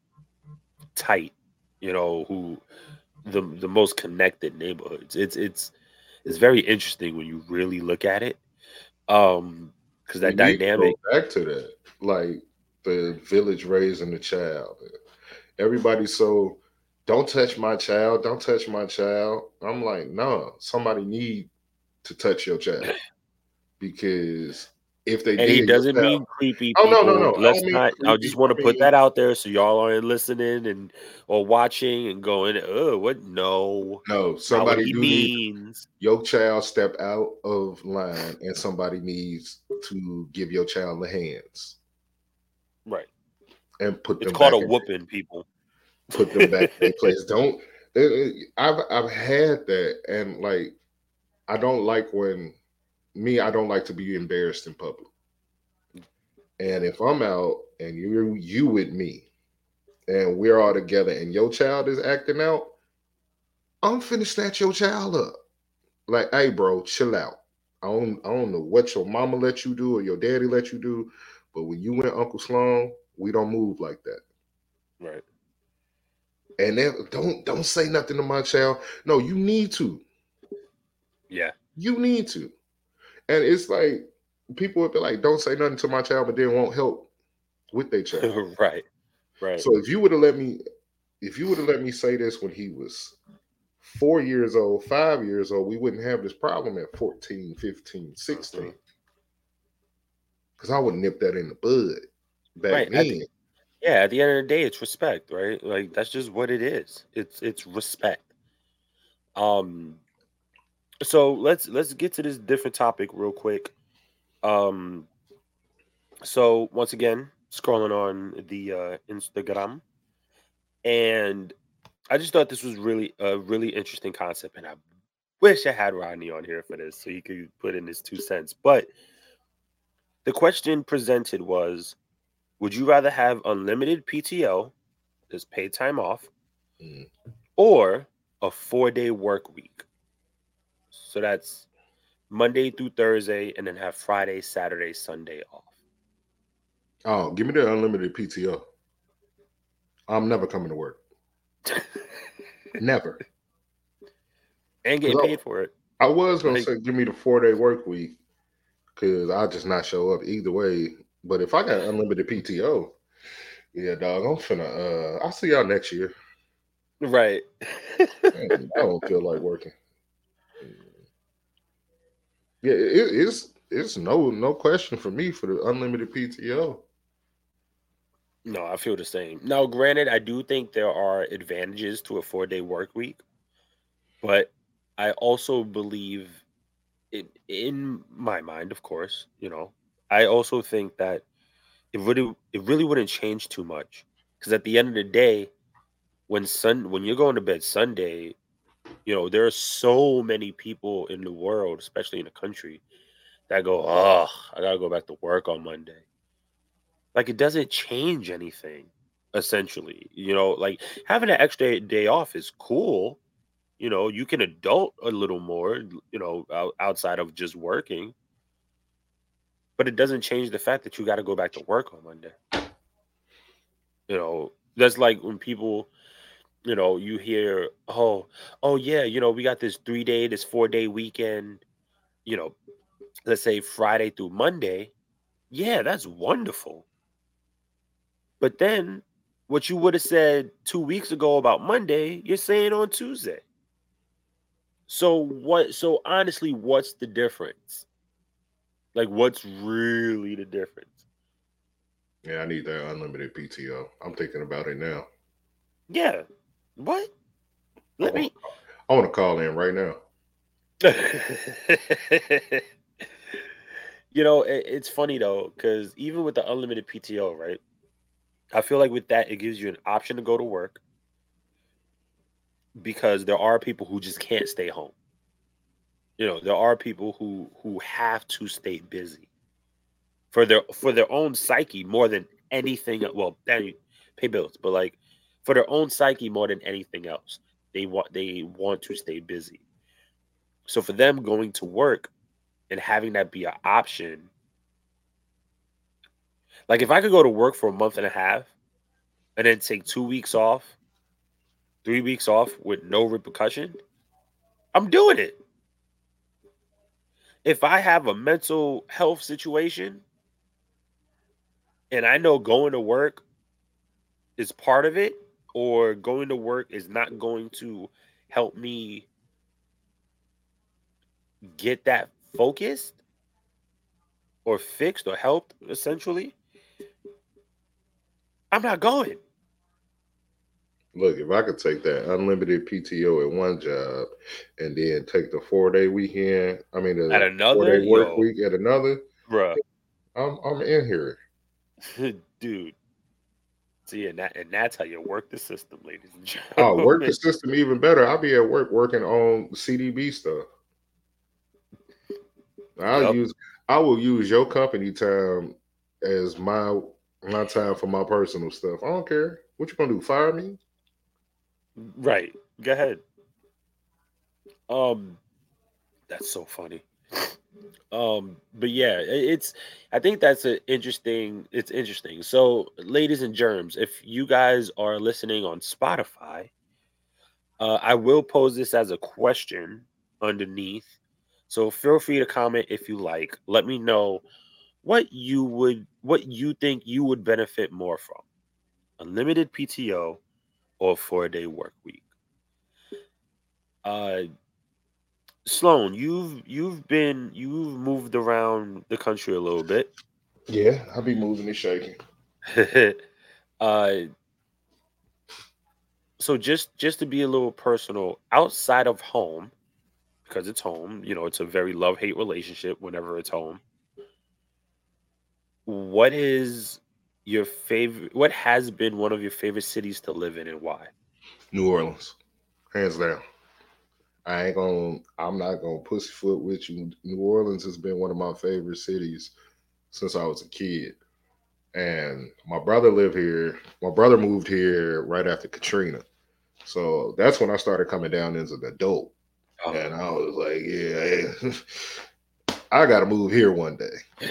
Speaker 2: tight, you know, who the the most connected neighborhoods. It's it's it's very interesting when you really look at it. Um because that
Speaker 3: We need to go
Speaker 2: dynamic
Speaker 3: back to that, like the village raising the child. Everybody's so don't touch my child, don't touch my child. I'm like, no, somebody need to touch your child because if they
Speaker 2: and
Speaker 3: did,
Speaker 2: he doesn't mean creepy.
Speaker 3: Oh, no, no, no. I
Speaker 2: Let's
Speaker 3: mean
Speaker 2: not. I just want to put that out there so y'all aren't listening and or watching and going, "Oh, what? No,
Speaker 3: no, somebody
Speaker 2: means."
Speaker 3: your child step out of line, and somebody needs to give your child the hands
Speaker 2: Right.
Speaker 3: and put
Speaker 2: It's
Speaker 3: them
Speaker 2: called
Speaker 3: back
Speaker 2: a
Speaker 3: in-
Speaker 2: whooping, people.
Speaker 3: put them back in place. Don't. eh, I've I've had that, and like, I don't like when me. I don't like to be embarrassed in public. And if I'm out and you you with me, and we're all together, and your child is acting out, I'm finna snatch your child up. Like, hey, bro, chill out. I don't I don't know what your mama let you do or your daddy let you do, but when you went Uncle Slone, we don't move like that
Speaker 2: Right.
Speaker 3: and then don't don't say nothing to my child. No, you need to.
Speaker 2: Yeah.
Speaker 3: You need to. And it's like people would be like, "Don't say nothing to my child," but then won't help with their child.
Speaker 2: right. Right.
Speaker 3: so if you would have let me, if you would have let me say this when he was four years old, five years old, we wouldn't have this problem at 14, 15, 16.
Speaker 2: Mhm.
Speaker 3: Because I would nip that in the bud back
Speaker 2: Right,
Speaker 3: then.
Speaker 2: yeah. At the end of the day, it's respect, right? Like that's just what it is. It's it's respect. Um. So let's let's get to this different topic real quick. Um. So once again, scrolling on the uh, Instagram, and I just thought this was really a really interesting concept, and I wish I had Rodney on here for this so he could put in his two cents. But the question presented was Would you rather have unlimited PTO, just paid time off,
Speaker 3: Mm.
Speaker 2: or a four day work week? So that's Monday through Thursday, and then have Friday, Saturday, Sunday off.
Speaker 3: Oh, give me the unlimited PTO. I'm never coming to work. Never.
Speaker 2: and
Speaker 3: get
Speaker 2: paid for it.
Speaker 3: I was gonna
Speaker 2: Like-
Speaker 3: say give me the four day work week because I'll just not show up either way. But if I got unlimited PTO, yeah, dog, I'm finna. Uh, I'll see y'all next year.
Speaker 2: Right.
Speaker 3: Man, I don't feel like working. Yeah, it, it's it's no no question for me for the unlimited PTO.
Speaker 2: No, I feel the same. Now, granted, I do think there are advantages to a four day work week, but I also believe it in my mind, of course, you know, I also think that it really it really wouldn't change too much. Because at the end of the day, when sun when you're going to bed Sunday, you know, there are so many people in the world, especially in the country, that go, oh, I gotta go back to work on Monday. Like it doesn't change anything, essentially. You know, like having an extra day off is cool. You know, you can adult a little more, you know, outside of just working. But it doesn't change the fact that you got to go back to work on Monday. You know, that's like when people, you know, you hear, oh, oh yeah, you know, we got this three day, this four day weekend, you know, let's say Friday through Monday. Yeah, that's wonderful. But then what you would have said two weeks ago about Monday, you're saying on Tuesday. So what so honestly, what's the difference? Like what's really the difference?
Speaker 3: Yeah, I need that unlimited PTO. I'm thinking about it now.
Speaker 2: Yeah. What? Let
Speaker 3: I
Speaker 2: me
Speaker 3: I want to call in right now.
Speaker 2: you know, it, it's funny though, because even with the unlimited PTO, right? I feel like with that, it gives you an option to go to work because there are people who just can't stay home. You know, there are people who who have to stay busy for their for their own psyche more than anything. Well, pay bills, but like for their own psyche more than anything else, they want they want to stay busy. So for them going to work and having that be an option like if I could go to work for a month and a half and then take two weeks off, three weeks off with no repercussion, I'm doing it. If I have a mental health situation and I know going to work is part of it, or going to work is not going to help me get that focused or fixed or helped essentially I'm not going.
Speaker 3: Look, if I could take that unlimited PTO at one job and then take the four day weekend, I mean, the
Speaker 2: at another
Speaker 3: four day work yo, week at another,
Speaker 2: bro,
Speaker 3: I'm I'm in here,
Speaker 2: dude. See, and that and that's how you work the system, ladies and gentlemen.
Speaker 3: Oh, work the system even better. I'll be at work working on CDB stuff. I'll yep. use I will use your company time as my my time for my personal stuff. I don't care. What you gonna do? Fire me?
Speaker 2: Right. Go ahead. Um, that's so funny. Um, but yeah, it's. I think that's an interesting. It's interesting. So, ladies and germs, if you guys are listening on Spotify, uh, I will pose this as a question underneath. So feel free to comment if you like. Let me know what you would what you think you would benefit more from unlimited pto or four day work week uh slone you've you've been you've moved around the country a little bit.
Speaker 3: Yeah i'll be moving and shaking.
Speaker 2: Uh so just just to be a little personal outside of home because it's home you know it's a very love hate relationship whenever it's home. What is your favorite what has been one of your favorite cities to live in and why?
Speaker 3: New orleans hands down i ain't gonna i'm not gonna pussyfoot with you. New orleans has been one of my favorite cities since i was a kid. And my brother lived here my brother moved here right after katrina. So that's when i started coming down as an adult. Oh. and i was like yeah i gotta move here one day.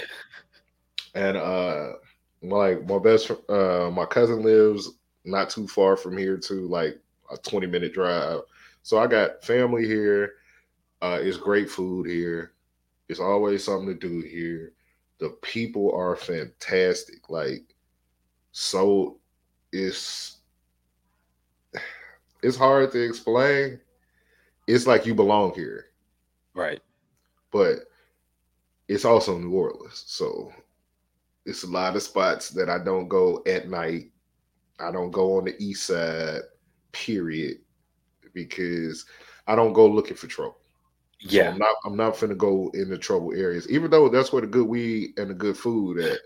Speaker 3: And uh like my best uh my cousin lives not too far from here to like a 20 minute drive so i got family here. Uh it's great food here. It's always something to do here. The people are fantastic. Like so it's it's hard to explain. It's like you belong here.
Speaker 2: Right.
Speaker 3: But it's also New Orleans. So it's a lot of spots that I don't go at night. I don't go on the east side, period, because I don't go looking for trouble. So
Speaker 2: Yeah.
Speaker 3: I'm not I'm not finna go in the trouble areas, even though that's where the good weed and the good food at,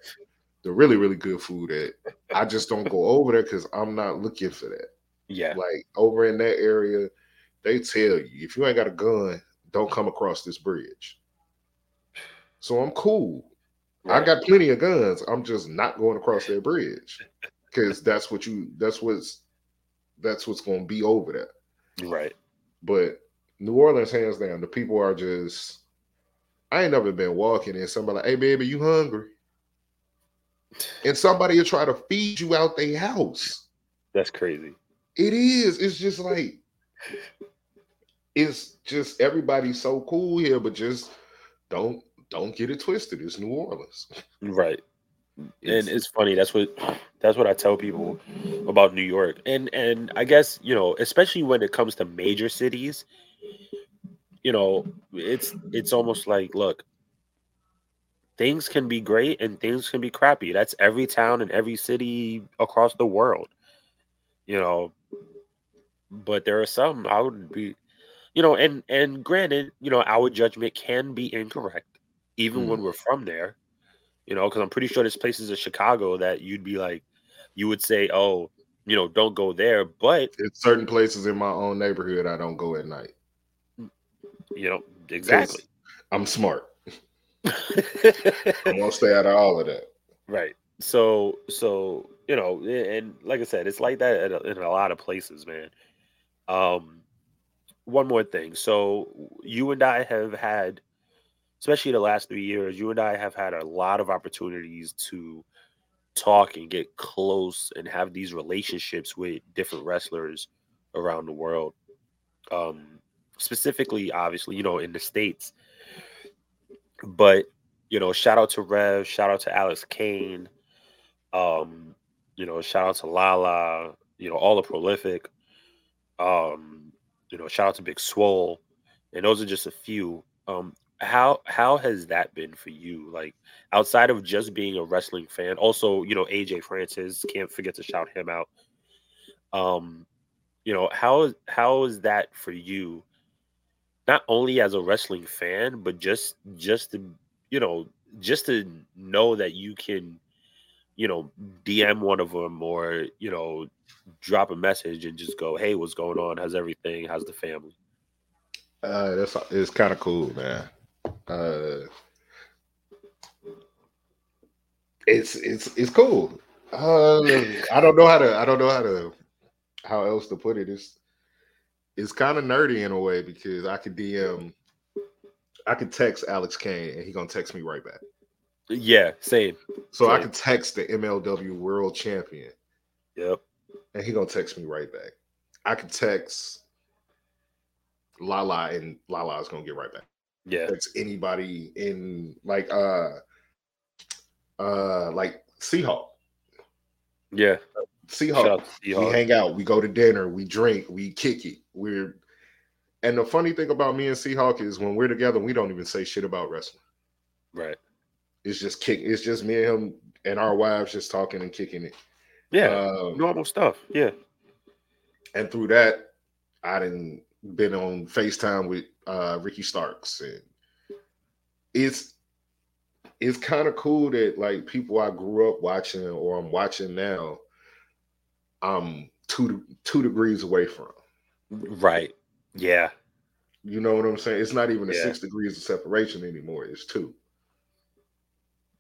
Speaker 3: the really, really good food at. I just don't go over there because I'm not looking for that.
Speaker 2: Yeah.
Speaker 3: Like over in that area, they tell you if you ain't got a gun, don't come across this bridge. So I'm cool. I got plenty of guns. I'm just not going across that bridge because that's what you. That's what's. That's what's going to be over there.
Speaker 2: Right.
Speaker 3: But New Orleans, hands down, the people are just. I ain't never been walking and somebody like, "Hey, baby, you hungry?" And somebody will try to feed you out their house.
Speaker 2: That's crazy.
Speaker 3: It is. It's just like it's just everybody's so cool here, but just don't don't get it twisted. It's New Orleans.
Speaker 2: Right.
Speaker 3: It's-
Speaker 2: and it's funny that's what that's what i tell people about new york. And and i guess you know especially when it comes to major cities you know it's it's almost like look things can be great and things can be crappy. That's every town and every city across the world you know. But there are some i would be you know and and granted you know our judgment can be incorrect even hmm. when we're from there you know, because I'm pretty sure there's places in Chicago that you'd be like, you would say, oh, you know, don't go there. But,
Speaker 3: It's certain places in my own neighborhood I don't go at night.
Speaker 2: you know, exactly.
Speaker 3: I'm smart. I'm gonna stay out of all of that.
Speaker 2: right. So, so, you know, and like I said, it's like that in a, in a lot of places, man. Um, one more thing. So, you and I have had, especially the last three years, you and I have had a lot of opportunities to talk and get close and have these relationships with different wrestlers around the world. Um, specifically, obviously, you know, in the States. But, you know, shout out to Rev, shout out to Alex Kane, um, you know, shout out to Lala, you know, all the prolific, um, you know, shout out to Big Swole. And those are just a few. Um, how how has that been for you? Like outside of just being a wrestling fan also you know aj francis can't forget to shout him out. Um you know how how is that for you? Not only as a wrestling fan but just just to you know just to know that you can you know dm one of them or you know drop a message and just go hey what's going on? How's everything? How's the family?
Speaker 3: Uh, that's it's kind of cool, man. Uh, it's it's it's cool. Uh, I don't know how to I don't know how to how else to put it. It's it's kind of nerdy in a way because I could DM, I could text Alex Kane and he gonna text me right back.
Speaker 2: yeah same
Speaker 3: So I could text the MLW World Champion
Speaker 2: yep
Speaker 3: and he gonna text me right back. I could text Lala and Lala's gonna get right back.
Speaker 2: Yeah
Speaker 3: Text anybody in like uh uh like Seahawk.
Speaker 2: yeah
Speaker 3: Seahawk.
Speaker 2: To
Speaker 3: We hang out, we go to dinner, we drink, we kick it. We're and the funny thing about me and Seahawk is when we're together, we don't even say shit about wrestling.
Speaker 2: Right.
Speaker 3: It's just kick. It's just me and him and our wives just talking and kicking it.
Speaker 2: Yeah.
Speaker 3: Um,
Speaker 2: normal stuff. Yeah.
Speaker 3: and through that, I didn't been on FaceTime with uh Ricky Starks and it's it's kind of cool that like people I grew up watching or I'm watching now, I'm two two degrees away from.
Speaker 2: Right. Yeah.
Speaker 3: You know what I'm saying? It's not even a six degrees of separation anymore. It's two.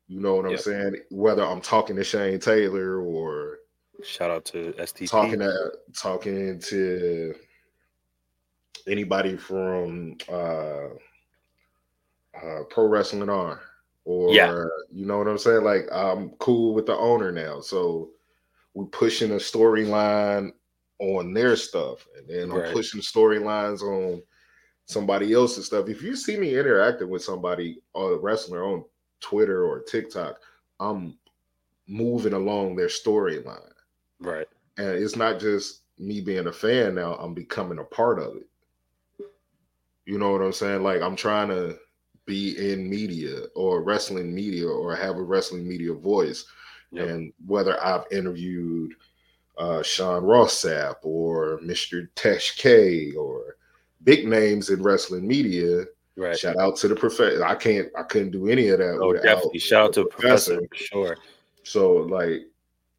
Speaker 3: You know what I'm
Speaker 2: Yep.
Speaker 3: saying? Whether I'm talking to Shane Taylor or
Speaker 2: Shout out to STP.
Speaker 3: talking to talking to anybody from uh, uh, Pro Wrestling R, or
Speaker 2: Yeah.
Speaker 3: you know what I'm saying. Like I'm cool with the owner now, so we're pushing a storyline on their stuff, and then I'm pushing storylines on somebody else's stuff. If you see me interacting with somebody or a wrestler on Twitter or TikTok, I'm moving along their storyline
Speaker 2: right.
Speaker 3: and it's not just me being a fan now i'm becoming a part of it you know what i'm saying like i'm trying to be in media or wrestling media or have a wrestling media voice.
Speaker 2: Yep.
Speaker 3: And whether I've interviewed uh, Sean Ross Sapp or Mr. Tesh K or big names in wrestling media,
Speaker 2: Right.
Speaker 3: shout out to the professor. I can't, I couldn't do any of that.
Speaker 2: Oh, definitely. Shout out to
Speaker 3: the
Speaker 2: Professor for sure.
Speaker 3: So, like,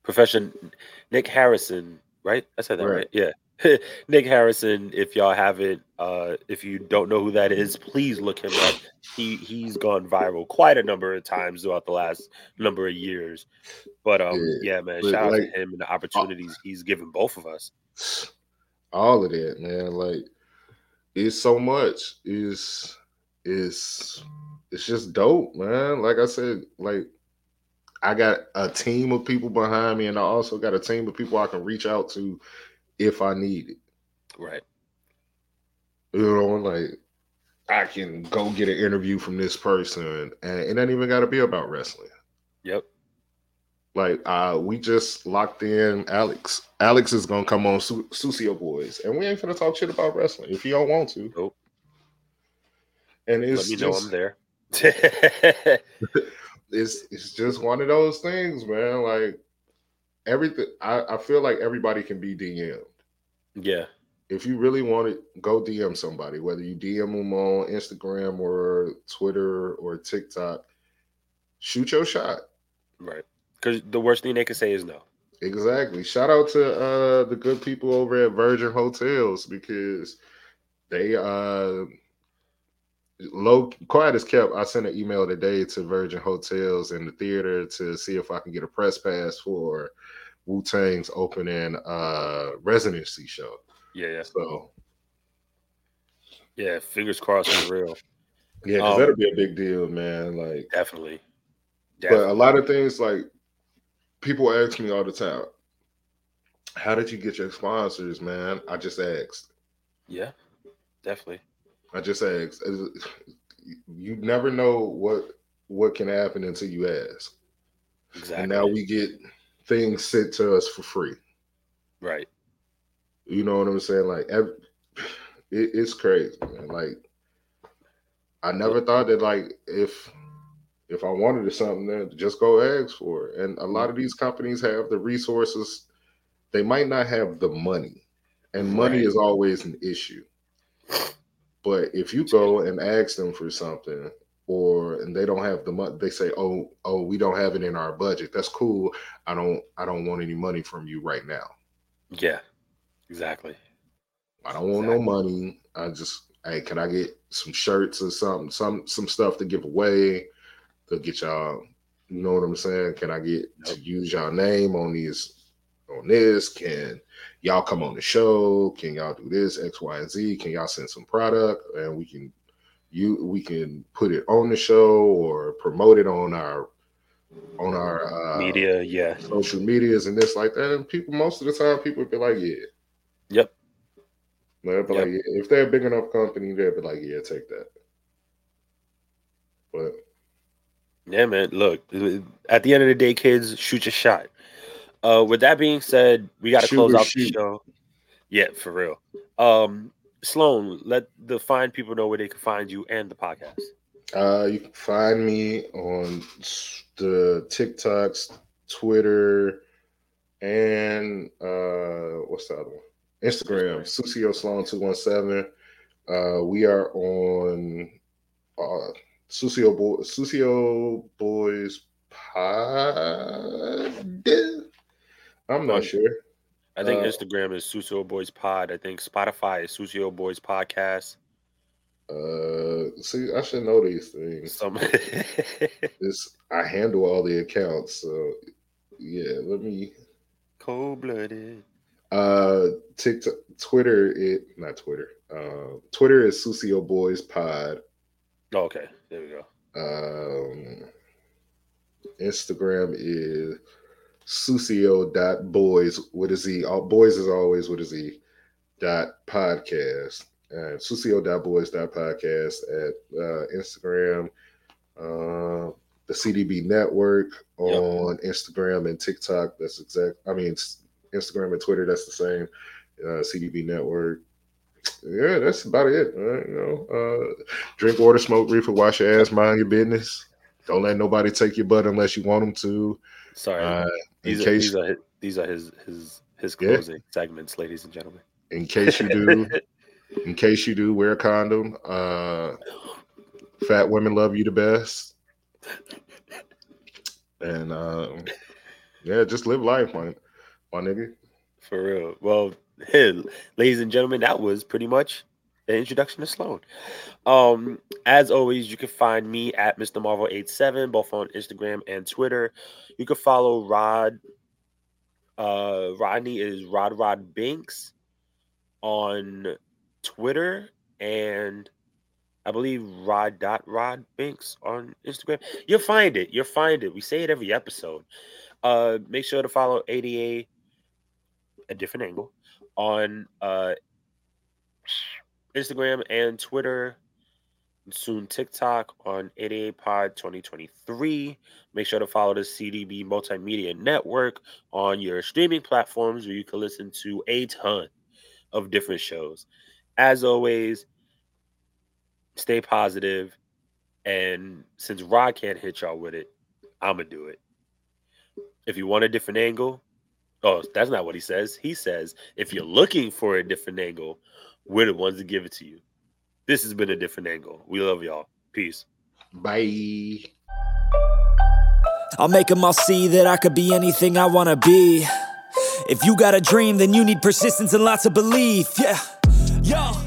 Speaker 2: Profession Nick Harrison, right? I said that right.
Speaker 3: Right.
Speaker 2: Yeah. Nick Harrison, if y'all haven't, uh, if you don't know who that is, please look him up. He he's gone viral quite a number of times throughout the last number of years. But um,
Speaker 3: Yeah,
Speaker 2: yeah, man,
Speaker 3: but
Speaker 2: shout out to him and the opportunities he's given both of us.
Speaker 3: all of that, man. Like it's so much. Is is it's just dope, man. Like I said, like I got a team of people behind me, and I also got a team of people I can reach out to if I need it.
Speaker 2: Right.
Speaker 3: You know, like I can go get an interview from this person, and it ain't even got to be about wrestling.
Speaker 2: Yep.
Speaker 3: Like uh we just locked in Alex. Alex is gonna come on Su- Sucio Boyz, and we ain't gonna talk shit about wrestling if you don't want to.
Speaker 2: Nope.
Speaker 3: And
Speaker 2: Let
Speaker 3: it's
Speaker 2: me know
Speaker 3: just,
Speaker 2: I'm there.
Speaker 3: it's it's just one of those things, man. Like everything, I, I feel like everybody can be DM'd.
Speaker 2: yeah.
Speaker 3: If you really want it, go DM somebody, whether you DM them on Instagram or Twitter or TikTok. Shoot your shot.
Speaker 2: Right. Because the worst thing they can say is no.
Speaker 3: Exactly. Shout out to uh the good people over at Virgin Hotels because they uh low quiet as kept. I sent an email today to Virgin Hotels and the theater to see if I can get a press pass for Wu Tang's opening uh residency show.
Speaker 2: Yeah, yeah.
Speaker 3: So
Speaker 2: Yeah. Fingers crossed for real.
Speaker 3: yeah, because
Speaker 2: Um,
Speaker 3: that'll be a big deal, man. Like
Speaker 2: Definitely.
Speaker 3: but a lot of things like people ask me all the time, how did you get your sponsors, man? I just asked.
Speaker 2: yeah. Definitely.
Speaker 3: I just asked. You never know what what can happen until you ask.
Speaker 2: Exactly.
Speaker 3: And now we get things sent to us for free.
Speaker 2: right.
Speaker 3: You know what I'm saying? Like every, it, it's crazy, man. Like I never thought that like if if I wanted something, then just go ask for it. And a lot of these companies have the resources. They might not have the money, and money
Speaker 2: Right.
Speaker 3: is always an issue. But if you go and ask them for something, or and they don't have the money, they say, "Oh, oh, we don't have it in our budget." That's cool. I don't, I don't want any money from you right now.
Speaker 2: Yeah. Exactly.
Speaker 3: I don't want no money. I just, hey, can I get some shirts or something, some some stuff to give away to get y'all? You know what I'm saying? Can I get to use y'all name on these on this? Can y'all come on the show? Can y'all do this X, Y, and Z? Can y'all send some product and we can you we can put it on the show or promote it on our on our uh,
Speaker 2: Media. Yeah.
Speaker 3: social medias and this like that. And people most of the time people would be like, yeah.
Speaker 2: Yep.
Speaker 3: They'll be
Speaker 2: Yep.
Speaker 3: like, yeah. if they're a big enough company, they'll be like, yeah, take that. But
Speaker 2: Yeah, man. Look, at the end of the day, kids, shoot your shot. Uh, with that being said, we got to
Speaker 3: Shoot
Speaker 2: close out the show. Yeah, for real. Um, Slone, let the fine people know where they can find you and the podcast.
Speaker 3: uh, you can find me on the TikToks, Twitter, and uh, what's the other one? Instagram, Sucio Slone two one seven. Uh, we are on uh, Sucio Boy, Sucio Boyz Pod. I'm not sure.
Speaker 2: I think
Speaker 3: Uh,
Speaker 2: Instagram is Sucio Boyz Pod. I think Spotify is Sucio Boyz Podcast.
Speaker 3: Uh, see, I should know these things.
Speaker 2: Some
Speaker 3: This I handle all the accounts, so yeah. Let me.
Speaker 2: cold blooded.
Speaker 3: Uh, TikTok, Twitter, it not Twitter. Uh, Twitter is Sucio Boyz Pod.
Speaker 2: Oh, okay, there we go.
Speaker 3: Um, Instagram is Sucio dot boys with a Z. All boys is always with a Z. Dot podcast. Uh, Sucio dot boys dot podcast at uh, Instagram. Uh, the CDB network on Instagram and TikTok. That's exact. I mean, Instagram and Twitter. That's the same. Uh, CDB network. yeah, that's about it. Right? You know, uh, drink water, smoke reefer, wash your ass, mind your business. Don't let nobody take your butt unless you want them to.
Speaker 2: Sorry,
Speaker 3: Uh,
Speaker 2: these, are,
Speaker 3: case
Speaker 2: these are his, these are his his his
Speaker 3: Yeah.
Speaker 2: closing segments, ladies and gentlemen.
Speaker 3: in case you do, in case you do, wear a condom. Uh, fat women love you the best, and um, yeah, just live life, my my nigga.
Speaker 2: For real. Well, hey, ladies and gentlemen, that was pretty much introduction to Slone. Um, as always, you can find me at Mr. Marvel87, both on Instagram and Twitter. You can follow Rod. Uh, Rodney is Rod Rod Binks on Twitter and I believe Rod dot Rod Binks on Instagram. You'll find it. You'll find it. We say it every episode. Uh, make sure to follow ADA a different angle on uh Instagram and Twitter, and soon TikTok on 88 Pod 2023. Make sure to follow the CDB Multimedia Network on your streaming platforms where you can listen to a ton of different shows. As always, stay positive, and since Rod can't hit y'all with it, I'm gonna do it. If you want a different angle, Oh, that's not what he says. He says, if you're looking for a different angle, we're the ones to give it to you. This has been a different angle. We love y'all. Peace.
Speaker 3: Bye.
Speaker 1: I'll make them all see that I could be anything I wanna be. If you got a dream, then you need persistence and lots of belief. Yeah. Yo.